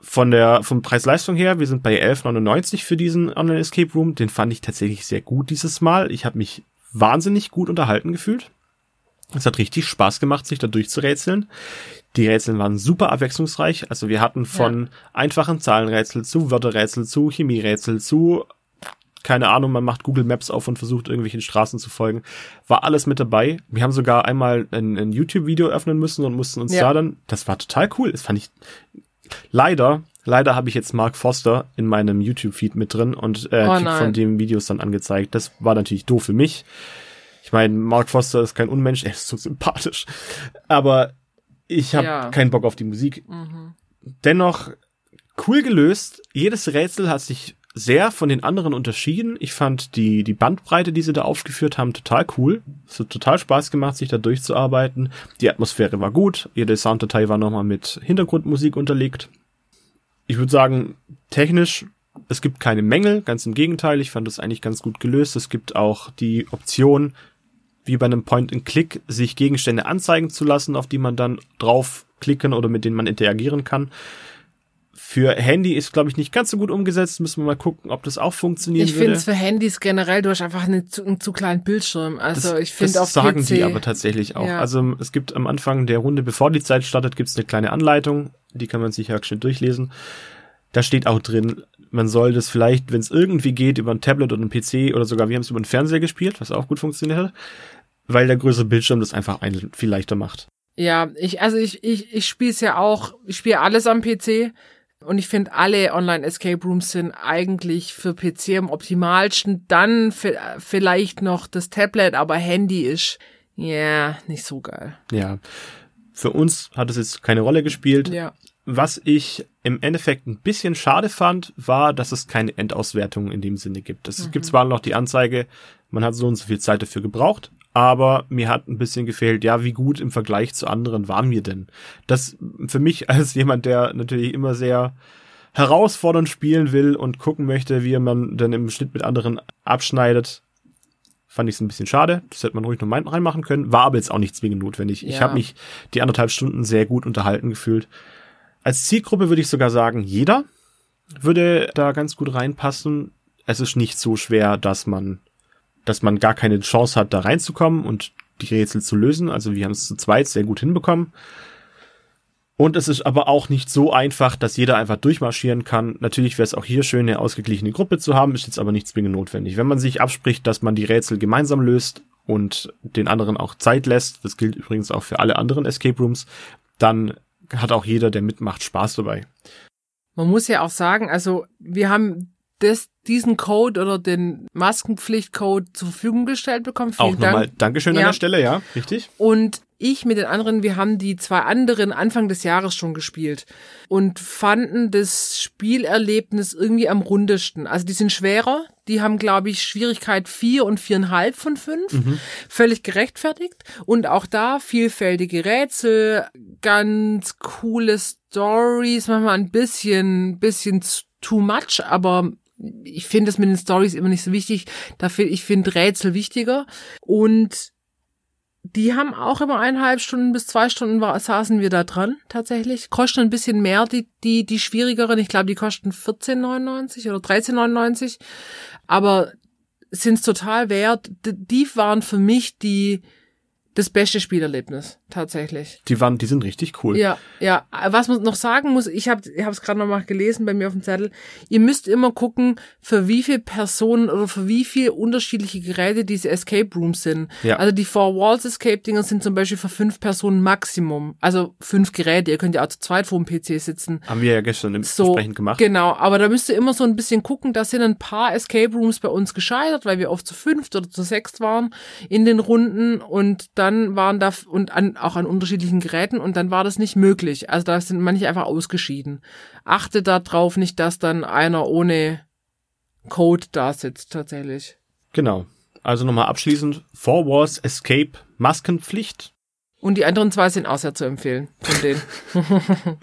Speaker 2: Von der, vom Preis-Leistung her, wir sind bei 11,99 für diesen Online Escape Room. Den fand ich tatsächlich sehr gut dieses Mal. Ich habe mich wahnsinnig gut unterhalten gefühlt. Es hat richtig Spaß gemacht, sich da durchzurätseln. Die Rätsel waren super abwechslungsreich. Also wir hatten von einfachen Zahlenrätsel zu Wörterrätsel zu Chemierätsel zu keine Ahnung, man macht Google Maps auf und versucht irgendwelchen Straßen zu folgen. War alles mit dabei. Wir haben sogar einmal ein, ein YouTube-Video öffnen müssen und mussten uns
Speaker 1: Ja.
Speaker 2: da dann, das war total cool. Das fand ich, leider, leider habe ich jetzt Mark Foster in meinem YouTube-Feed mit drin und äh,
Speaker 1: Oh
Speaker 2: von dem Videos dann angezeigt. Das war natürlich doof für mich. Ich meine, Mark Foster ist kein Unmensch, er ist so sympathisch. Aber ich habe
Speaker 1: Ja.
Speaker 2: keinen Bock auf die Musik.
Speaker 1: Mhm.
Speaker 2: Dennoch cool gelöst. Jedes Rätsel hat sich sehr von den anderen unterschieden. Ich fand die, die Bandbreite, die sie da aufgeführt haben, total cool. Es hat total Spaß gemacht, sich da durchzuarbeiten. Die Atmosphäre war gut. Jede Sounddatei war nochmal mit Hintergrundmusik unterlegt. Ich würde sagen, technisch, es gibt keine Mängel, ganz im Gegenteil. Ich fand das eigentlich ganz gut gelöst. Es gibt auch die Option, wie bei einem Point-and-Click, sich Gegenstände anzeigen zu lassen, auf die man dann draufklicken oder mit denen man interagieren kann. Für Handy ist, glaube ich, nicht ganz so gut umgesetzt. Müssen wir mal gucken, ob das auch funktionieren
Speaker 1: Ich finde es für Handys generell, du hast einfach eine zu, einen zu kleinen Bildschirm. Also
Speaker 2: Das-
Speaker 1: ich finde
Speaker 2: das
Speaker 1: auf
Speaker 2: sagen
Speaker 1: PC,
Speaker 2: die aber tatsächlich auch.
Speaker 1: Ja.
Speaker 2: Also es gibt am Anfang der Runde, bevor die Zeit startet, gibt es eine kleine Anleitung. Die kann man sich ja schön durchlesen. Da steht auch drin, man soll das vielleicht, wenn es irgendwie geht, über ein Tablet oder ein PC oder sogar wir haben es über einen Fernseher gespielt, was auch gut funktioniert hat, weil der größere Bildschirm das einfach ein, viel leichter macht.
Speaker 1: Ja, ich, also ich, ich, ich spiele es ja auch, ich spiele alles am PC und ich finde alle Online Escape Rooms sind eigentlich für PC am optimalsten. Dann vi- vielleicht noch das Tablet, aber Handy ist ja nicht so geil.
Speaker 2: Ja. Für uns hat es jetzt keine Rolle gespielt.
Speaker 1: Ja.
Speaker 2: Was ich im Endeffekt ein bisschen schade fand, war, dass es keine Endauswertung in dem Sinne gibt. Es gibt zwar noch die Anzeige, man hat so und so viel Zeit dafür gebraucht, aber mir hat ein bisschen gefehlt, ja, wie gut im Vergleich zu anderen waren wir denn? Das für mich als jemand, der natürlich immer sehr herausfordernd spielen will und gucken möchte, wie man dann im Schnitt mit anderen abschneidet, fand ich es ein bisschen schade. Das hätte man ruhig noch reinmachen können, war aber jetzt auch nicht zwingend notwendig. Ich
Speaker 1: Ja.
Speaker 2: habe mich die anderthalb Stunden sehr gut unterhalten gefühlt. Als Zielgruppe würde ich sogar sagen, jeder würde da ganz gut reinpassen. Es ist nicht so schwer, dass man, dass man gar keine Chance hat, da reinzukommen und die Rätsel zu lösen. Also wir haben es zu zweit sehr gut hinbekommen. Und es ist aber auch nicht so einfach, dass jeder einfach durchmarschieren kann. Natürlich wäre es auch hier schön, eine ausgeglichene Gruppe zu haben, ist jetzt aber nicht zwingend notwendig. Wenn man sich abspricht, dass man die Rätsel gemeinsam löst und den anderen auch Zeit lässt, das gilt übrigens auch für alle anderen Escape Rooms, dann hat auch jeder, der mitmacht, Spaß dabei.
Speaker 1: Man muss ja auch sagen, also wir haben das, diesen Code oder den Maskenpflichtcode zur Verfügung gestellt bekommen. Vielen
Speaker 2: auch nochmal
Speaker 1: Dank.
Speaker 2: Dankeschön an
Speaker 1: Ja.
Speaker 2: der Stelle, ja, richtig?
Speaker 1: Und ich mit den anderen, wir haben die zwei anderen Anfang des Jahres schon gespielt und fanden das Spielerlebnis irgendwie am rundesten. Also die sind schwerer, die haben, glaube ich, Schwierigkeit vier und viereinhalb von fünf. Völlig gerechtfertigt. Und auch da vielfältige Rätsel, ganz coole Stories, manchmal ein bisschen, bisschen too much, aber ich finde das mit den Stories immer nicht so wichtig. Dafür, ich finde Rätsel wichtiger. Und die haben auch immer eineinhalb Stunden bis zwei Stunden war, saßen wir da dran, tatsächlich. Kosten ein bisschen mehr, die, die, die schwierigeren. Ich glaube, die kosten 14,99 oder 13,99. Aber sind's total wert. Die waren für mich die, das beste Spielerlebnis, tatsächlich.
Speaker 2: Die waren, die sind richtig cool.
Speaker 1: Ja, ja. Was man noch sagen muss, ich habe ich es gerade noch mal gelesen bei mir auf dem Zettel. Ihr müsst immer gucken, für wie viele Personen oder für wie viele unterschiedliche Geräte diese Escape Rooms sind.
Speaker 2: Ja.
Speaker 1: Also die Four Walls Escape Dinger sind zum Beispiel für fünf Personen Maximum. Also fünf Geräte. Ihr könnt ja auch zu zweit vor dem PC sitzen.
Speaker 2: Haben wir ja gestern im
Speaker 1: So,
Speaker 2: entsprechend gemacht.
Speaker 1: genau. Aber da müsst ihr immer so ein bisschen gucken. Da sind ein paar Escape Rooms bei uns gescheitert, weil wir oft zu fünft oder zu sechst waren in den Runden und dann waren da und an, auch an unterschiedlichen Geräten und dann war das nicht möglich. Also da sind manche einfach ausgeschieden. Achte da drauf nicht, dass dann einer ohne Code da sitzt tatsächlich.
Speaker 2: Genau. Also nochmal abschließend, Four Walls Escape Maskenpflicht.
Speaker 1: Und die anderen zwei sind auch sehr zu empfehlen von denen.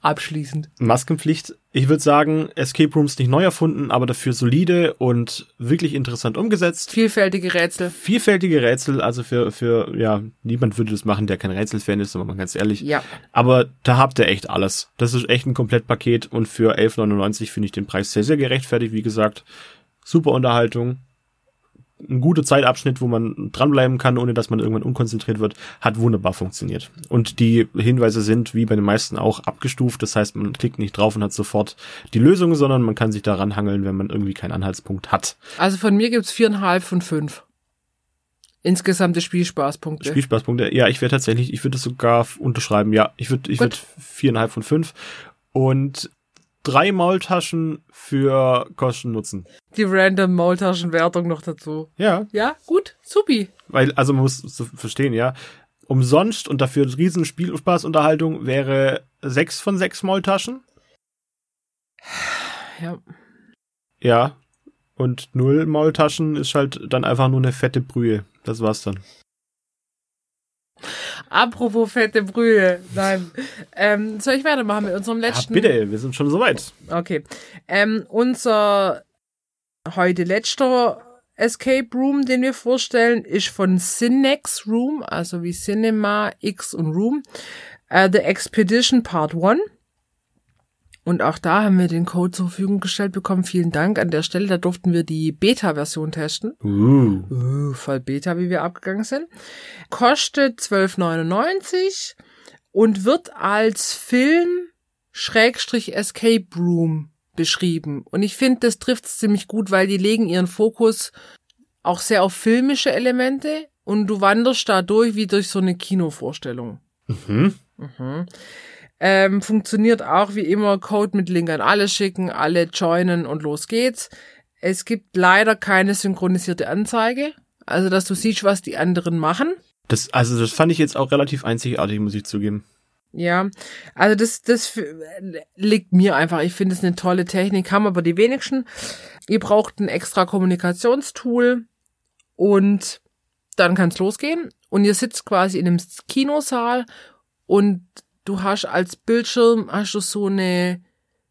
Speaker 1: Abschließend.
Speaker 2: Maskenpflicht. Ich würde sagen, Escape Rooms nicht neu erfunden, aber dafür solide und wirklich interessant umgesetzt.
Speaker 1: Vielfältige Rätsel.
Speaker 2: Vielfältige Rätsel, also für, für, ja, niemand würde das machen, der kein Rätselfan ist, aber mal ganz ehrlich.
Speaker 1: Ja.
Speaker 2: Aber da habt ihr echt alles. Das ist echt ein Komplettpaket und für 11,99 finde ich den Preis sehr, sehr gerechtfertigt. Wie gesagt, super Unterhaltung. Ein guter Zeitabschnitt, wo man dranbleiben kann, ohne dass man irgendwann unkonzentriert wird, hat wunderbar funktioniert. Und die Hinweise sind, wie bei den meisten, auch abgestuft. Das heißt, man klickt nicht drauf und hat sofort die Lösung, sondern man kann sich daran hangeln, wenn man irgendwie keinen Anhaltspunkt hat.
Speaker 1: Also von mir gibt's viereinhalb von fünf. Insgesamte Spielspaßpunkte.
Speaker 2: Spielspaßpunkte. Ja, ich wäre tatsächlich, ich würde es sogar unterschreiben. Ja, ich würde, ich
Speaker 1: Gut.
Speaker 2: würde viereinhalb von fünf und drei Maultaschen für Kosten nutzen.
Speaker 1: Die random Maultaschenwertung noch dazu.
Speaker 2: Ja,
Speaker 1: Ja, gut, supi.
Speaker 2: weil, also man muss so verstehen, ja. Umsonst und dafür riesen Spielspaßunterhaltung wäre sechs von sechs Maultaschen.
Speaker 1: Ja.
Speaker 2: Ja. Und null Maultaschen ist halt dann einfach nur eine fette Brühe. Das war's dann.
Speaker 1: Apropos fette Brühe. Nein. ähm, soll ich weitermachen mit unserem
Speaker 2: Ja,
Speaker 1: letzten?
Speaker 2: bitte, wir sind schon soweit.
Speaker 1: Okay. Ähm, unser heute letzter Escape Room, den wir vorstellen, ist von Cinex Room, also wie Cinema, X und Room. Äh, The Expedition Part 1. Und auch da haben wir den Code zur Verfügung gestellt bekommen. Vielen Dank an der Stelle. Da durften wir die Beta-Version testen.
Speaker 2: Uh.
Speaker 1: Uh, voll Beta, wie wir abgegangen sind. Kostet 12,99 und wird als Film Schrägstrich Escape Room beschrieben. Und ich finde, das trifft es ziemlich gut, weil die legen ihren Fokus auch sehr auf filmische Elemente und du wanderst da durch wie durch so eine Kinovorstellung.
Speaker 2: Mhm.
Speaker 1: Mhm. Ähm, funktioniert auch wie immer Code mit Link an alle schicken, alle joinen und los geht's. Es gibt leider keine synchronisierte Anzeige, also dass du siehst, was die anderen machen.
Speaker 2: Das, also das fand ich jetzt auch relativ einzigartig, muss ich zugeben.
Speaker 1: Ja, also das, das liegt mir einfach. Ich finde es eine tolle Technik, haben aber die wenigsten. Ihr braucht ein extra Kommunikationstool und dann kann's losgehen. Und ihr sitzt quasi in einem Kinosaal und du hast als Bildschirm hast du so eine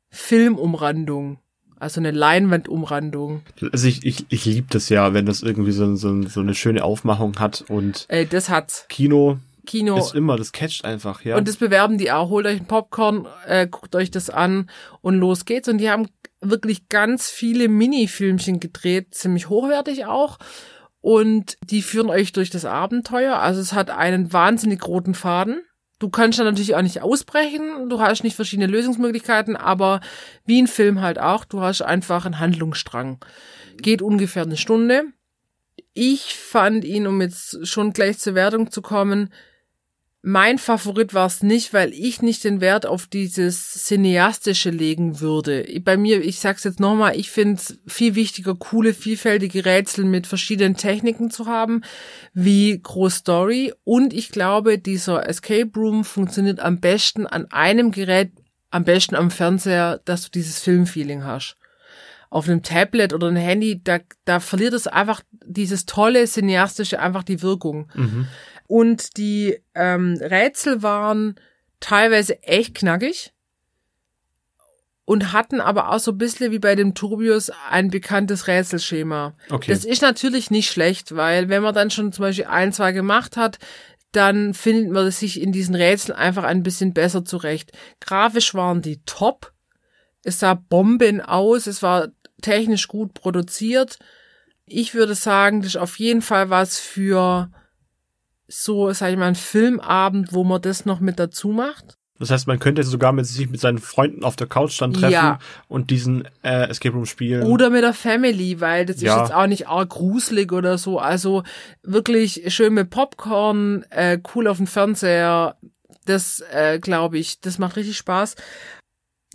Speaker 1: Filmumrandung, also eine Leinwandumrandung.
Speaker 2: Also ich, ich, ich liebe das ja, wenn das irgendwie so, so, so eine schöne Aufmachung hat und
Speaker 1: Äh, das hat's.
Speaker 2: Kino
Speaker 1: Kino.
Speaker 2: ist immer, das catcht einfach, ja.
Speaker 1: Und das bewerben die auch. Holt euch ein Popcorn, äh, guckt euch das an und los geht's. Und die haben wirklich ganz viele Mini-Filmchen gedreht, ziemlich hochwertig auch. Und die führen euch durch das Abenteuer. Also es hat einen wahnsinnig roten Faden. Du kannst dann natürlich auch nicht ausbrechen. Du hast nicht verschiedene Lösungsmöglichkeiten, aber wie ein Film halt auch. Du hast einfach einen Handlungsstrang. Geht ungefähr eine Stunde. Ich fand ihn, um jetzt schon gleich zur Wertung zu kommen, mein Favorit war es nicht, weil ich nicht den Wert auf dieses Cineastische legen würde. Bei mir, ich sag's jetzt nochmal, ich finde es viel wichtiger, coole, vielfältige Rätsel mit verschiedenen Techniken zu haben, wie Groß Story. Und ich glaube, dieser Escape Room funktioniert am besten an einem Gerät, am besten am Fernseher, dass du dieses Filmfeeling hast. Auf einem Tablet oder einem Handy, da, da verliert es einfach dieses tolle, cineastische, einfach die Wirkung.
Speaker 2: mhm.
Speaker 1: Und die ähm, Rätsel waren teilweise echt knackig und hatten aber auch so ein bisschen wie bei dem Turbius ein bekanntes Rätselschema.
Speaker 2: Okay.
Speaker 1: Das ist natürlich nicht schlecht, weil wenn man dann schon zum Beispiel ein, zwei gemacht hat, dann findet man sich in diesen Rätseln einfach ein bisschen besser zurecht. Grafisch waren die top. Es sah Bomben aus. Es war technisch gut produziert. Ich würde sagen, das ist auf jeden Fall was für so, sag ich mal, einen Filmabend, wo man das noch mit dazu macht.
Speaker 2: Das heißt, man könnte sogar mit sich mit seinen Freunden auf der Couch dann treffen
Speaker 1: Ja.
Speaker 2: und diesen äh, Escape Room spielen.
Speaker 1: Oder mit der Family, weil das
Speaker 2: Ja.
Speaker 1: ist jetzt auch nicht arg gruselig oder so. Also wirklich schön mit Popcorn, äh, cool auf dem Fernseher. Das äh, glaube ich, das macht richtig Spaß.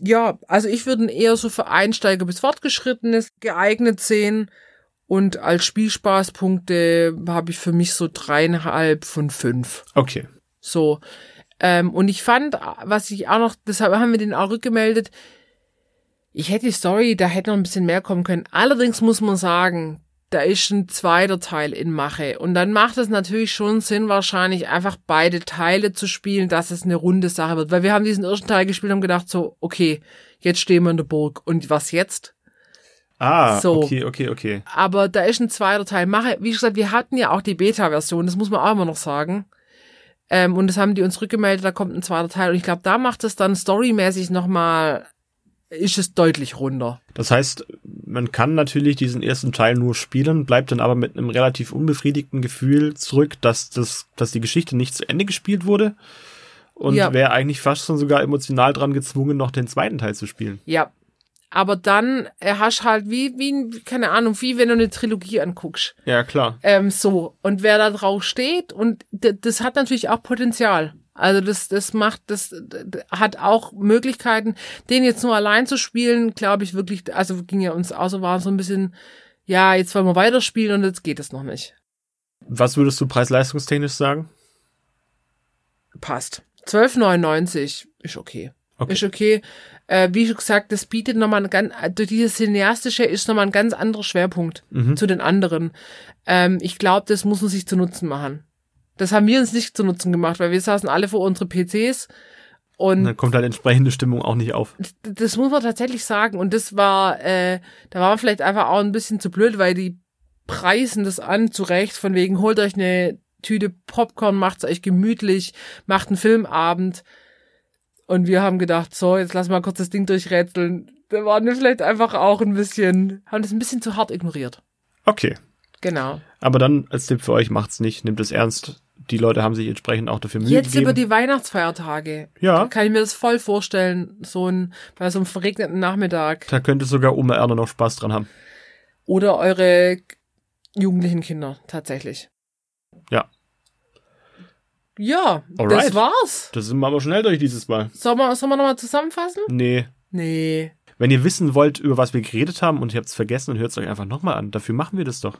Speaker 1: Ja, also ich würde ihn eher so für Einsteiger bis Fortgeschrittenes geeignet sehen. Und als Spielspaßpunkte habe ich für mich so dreieinhalb von fünf.
Speaker 2: Okay.
Speaker 1: So. Ähm, und ich fand, was ich auch noch, deshalb haben wir den auch rückgemeldet, ich hätte die Story, da hätte noch ein bisschen mehr kommen können. Allerdings muss man sagen, da ist ein zweiter Teil in Mache. Und dann macht es natürlich schon Sinn, wahrscheinlich einfach beide Teile zu spielen, dass es eine runde Sache wird. Weil wir haben diesen ersten Teil gespielt und haben gedacht so, okay, jetzt stehen wir in der Burg. Und was jetzt?
Speaker 2: Ah,
Speaker 1: So.
Speaker 2: okay, okay, okay.
Speaker 1: Aber da ist ein zweiter Teil. Mache, wie gesagt, wir hatten ja auch die Beta-Version, das muss man auch immer noch sagen. Ähm, und das haben die uns rückgemeldet, da kommt ein zweiter Teil. Und ich glaube, da macht es dann storymäßig nochmal, ist es deutlich runder.
Speaker 2: Das heißt, man kann natürlich diesen ersten Teil nur spielen, bleibt dann aber mit einem relativ unbefriedigten Gefühl zurück, dass das, dass die Geschichte nicht zu Ende gespielt wurde. Und
Speaker 1: Ja.
Speaker 2: wäre eigentlich fast schon sogar emotional dran gezwungen, noch den zweiten Teil zu spielen.
Speaker 1: Ja. Aber dann äh, hast halt wie, wie, keine Ahnung, wie wenn du eine Trilogie anguckst.
Speaker 2: Ja, klar.
Speaker 1: Ähm, so. Und wer da drauf steht, und das hat natürlich auch Potenzial. Also das, das macht, das hat auch Möglichkeiten, den jetzt nur allein zu spielen, glaube ich wirklich, also ging ja uns auch so, war so ein bisschen, ja, jetzt wollen wir weiterspielen und jetzt geht es noch nicht.
Speaker 2: Was würdest du preis-leistungstechnisch sagen?
Speaker 1: Passt. 12,99 ist okay.
Speaker 2: Okay.
Speaker 1: Ist okay. Äh, wie schon gesagt, das bietet nochmal ein ganz, durch dieses Cineastische ist nochmal ein ganz anderer Schwerpunkt
Speaker 2: Mhm.
Speaker 1: zu den anderen. Ähm, ich glaube, das muss man sich zu Nutzen machen. Das haben wir uns nicht zu Nutzen gemacht, weil wir saßen alle vor unsere PCs und
Speaker 2: Dann kommt halt entsprechende Stimmung auch nicht auf.
Speaker 1: das muss man tatsächlich sagen. Und das war, äh, da war man vielleicht einfach auch ein bisschen zu blöd, weil die preisen das an, zu Recht, von wegen, holt euch eine Tüte Popcorn, macht's euch gemütlich, macht einen Filmabend. Und wir haben gedacht, so, jetzt lass mal kurz das Ding durchrätseln. Da waren wir vielleicht einfach auch ein bisschen, haben das ein bisschen zu hart ignoriert.
Speaker 2: Okay.
Speaker 1: Genau.
Speaker 2: Aber dann als Tipp für euch, macht's nicht, nehmt es ernst. Die Leute haben sich entsprechend auch dafür Mühe
Speaker 1: Jetzt
Speaker 2: gegeben.
Speaker 1: über die Weihnachtsfeiertage.
Speaker 2: Ja.
Speaker 1: Kann ich mir das voll vorstellen, so ein, bei so einem verregneten Nachmittag.
Speaker 2: da könnte sogar Oma Erna noch Spaß dran haben.
Speaker 1: Oder eure jugendlichen Kinder, tatsächlich.
Speaker 2: Ja.
Speaker 1: Ja, das
Speaker 2: Alright.
Speaker 1: war's.
Speaker 2: Das sind wir aber schnell durch dieses Mal.
Speaker 1: Sollen wir, sollen wir nochmal zusammenfassen?
Speaker 2: Nee.
Speaker 1: Nee.
Speaker 2: Wenn ihr wissen wollt, über was wir geredet haben und ihr habt es vergessen, dann hört es euch einfach nochmal an. Dafür machen wir das doch.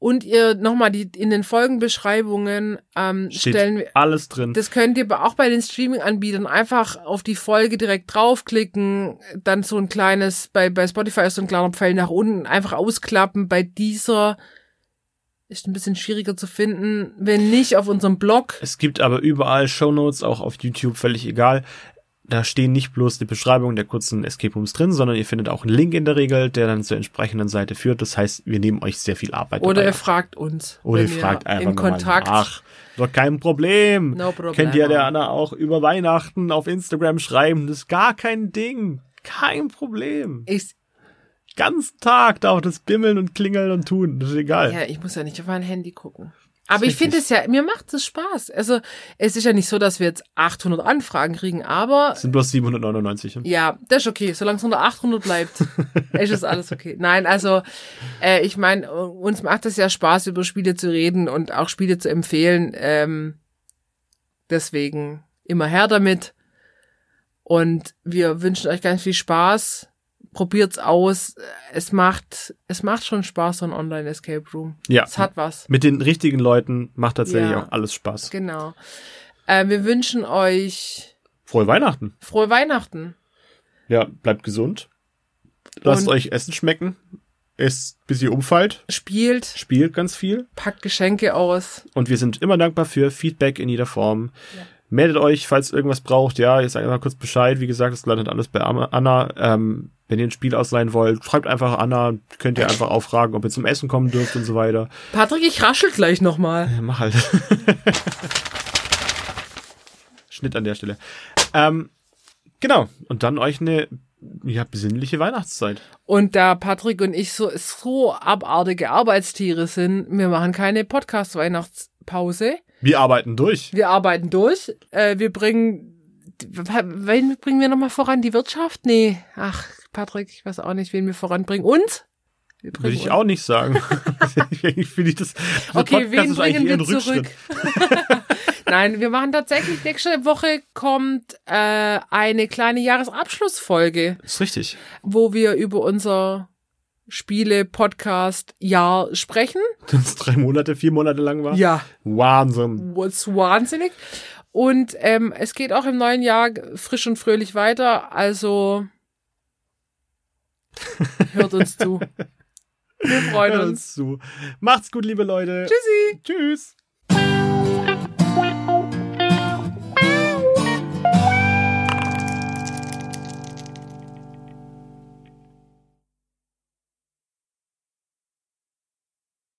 Speaker 1: Und ihr nochmal die in den Folgenbeschreibungen ähm,
Speaker 2: Steht
Speaker 1: stellen wir.
Speaker 2: alles drin.
Speaker 1: Das könnt ihr auch bei den Streaming-Anbietern einfach auf die Folge direkt draufklicken, dann so ein kleines, bei, bei Spotify ist so ein kleiner Pfeil nach unten, einfach ausklappen. Bei dieser ist ein bisschen schwieriger zu finden, wenn nicht auf unserem Blog.
Speaker 2: Es gibt aber überall Shownotes, auch auf YouTube, völlig egal. Da stehen nicht bloß die Beschreibung der kurzen Escape Rooms drin, sondern ihr findet auch einen Link in der Regel, der dann zur entsprechenden Seite führt. Das heißt, wir nehmen euch sehr viel Arbeit
Speaker 1: Oder
Speaker 2: dabei
Speaker 1: ihr fragt uns.
Speaker 2: Oder ihr fragt einfach
Speaker 1: in Kontakt.
Speaker 2: nach. Doch kein Problem.
Speaker 1: No problem.
Speaker 2: Könnt ihr der Anna auch über Weihnachten auf Instagram schreiben. Das ist gar kein Ding. Kein Problem.
Speaker 1: Ich,
Speaker 2: Ganz Tag darf das bimmeln und klingeln und tun. Das ist egal.
Speaker 1: ja, ich muss ja nicht auf mein Handy gucken. Aber ich finde es ja, mir macht es Spaß. Also, es ist ja nicht so, dass wir jetzt 800 Anfragen kriegen, aber
Speaker 2: Es sind bloß 799.
Speaker 1: Ja, das ist okay. Solange es unter 800 bleibt, ist es alles okay. Nein, also äh, ich meine, uns macht es ja Spaß, über Spiele zu reden und auch Spiele zu empfehlen. Ähm, deswegen immer her damit. Und wir wünschen euch ganz viel Spaß. Probiert's aus. Es macht, es macht schon Spaß, so ein Online-Escape Room.
Speaker 2: Ja.
Speaker 1: Es hat was.
Speaker 2: Mit den richtigen Leuten macht tatsächlich
Speaker 1: Ja.
Speaker 2: auch alles Spaß.
Speaker 1: Genau. Äh, wir wünschen euch
Speaker 2: Frohe Weihnachten.
Speaker 1: frohe Weihnachten.
Speaker 2: Ja, bleibt gesund. Lasst
Speaker 1: Und-
Speaker 2: euch Essen schmecken. Esst, bis ihr umfallt.
Speaker 1: Spielt,
Speaker 2: Spielt ganz viel.
Speaker 1: packt Geschenke aus.
Speaker 2: Und wir sind immer dankbar für Feedback in jeder Form. Meldet euch, falls irgendwas braucht. Ja, ihr sagt einfach kurz Bescheid. Wie gesagt, das landet alles bei Anna. Ähm, wenn ihr ein Spiel ausleihen wollt, schreibt einfach Anna. Könnt ihr einfach auch fragen, ob ihr zum Essen kommen dürft und so weiter.
Speaker 1: Patrick, ich raschel gleich nochmal.
Speaker 2: Ja, mach halt. Schnitt an der Stelle. Ähm, genau. Und dann euch eine ja, besinnliche Weihnachtszeit.
Speaker 1: Und da Patrick und ich so, so abartige Arbeitstiere sind, wir machen keine Podcast-Weihnachtspause.
Speaker 2: Wir arbeiten durch.
Speaker 1: Wir arbeiten durch. Äh, wir bringen, wen bringen wir nochmal voran? Die Wirtschaft? Nee. Ach, Patrick, ich weiß auch nicht, wen wir voranbringen. Uns? Wir
Speaker 2: Würde ich
Speaker 1: uns.
Speaker 2: auch nicht sagen. Irgendwie finde ich das. dieser
Speaker 1: Okay,
Speaker 2: Podcast
Speaker 1: wen bringen wir zurück? Nein, wir machen tatsächlich, nächste Woche kommt äh, eine kleine Jahresabschlussfolge.
Speaker 2: Ist richtig.
Speaker 1: wo wir über unser Spiele-Podcast-Jahr sprechen.
Speaker 2: Das drei Monate, vier Monate lang war.
Speaker 1: Ja.
Speaker 2: Wahnsinn.
Speaker 1: Was wahnsinnig. Und ähm, es geht auch im neuen Jahr frisch und fröhlich weiter. Also hört uns zu. Wir freuen
Speaker 2: Hört
Speaker 1: uns.
Speaker 2: uns zu. Macht's gut, liebe Leute.
Speaker 1: Tschüssi.
Speaker 2: Tschüss.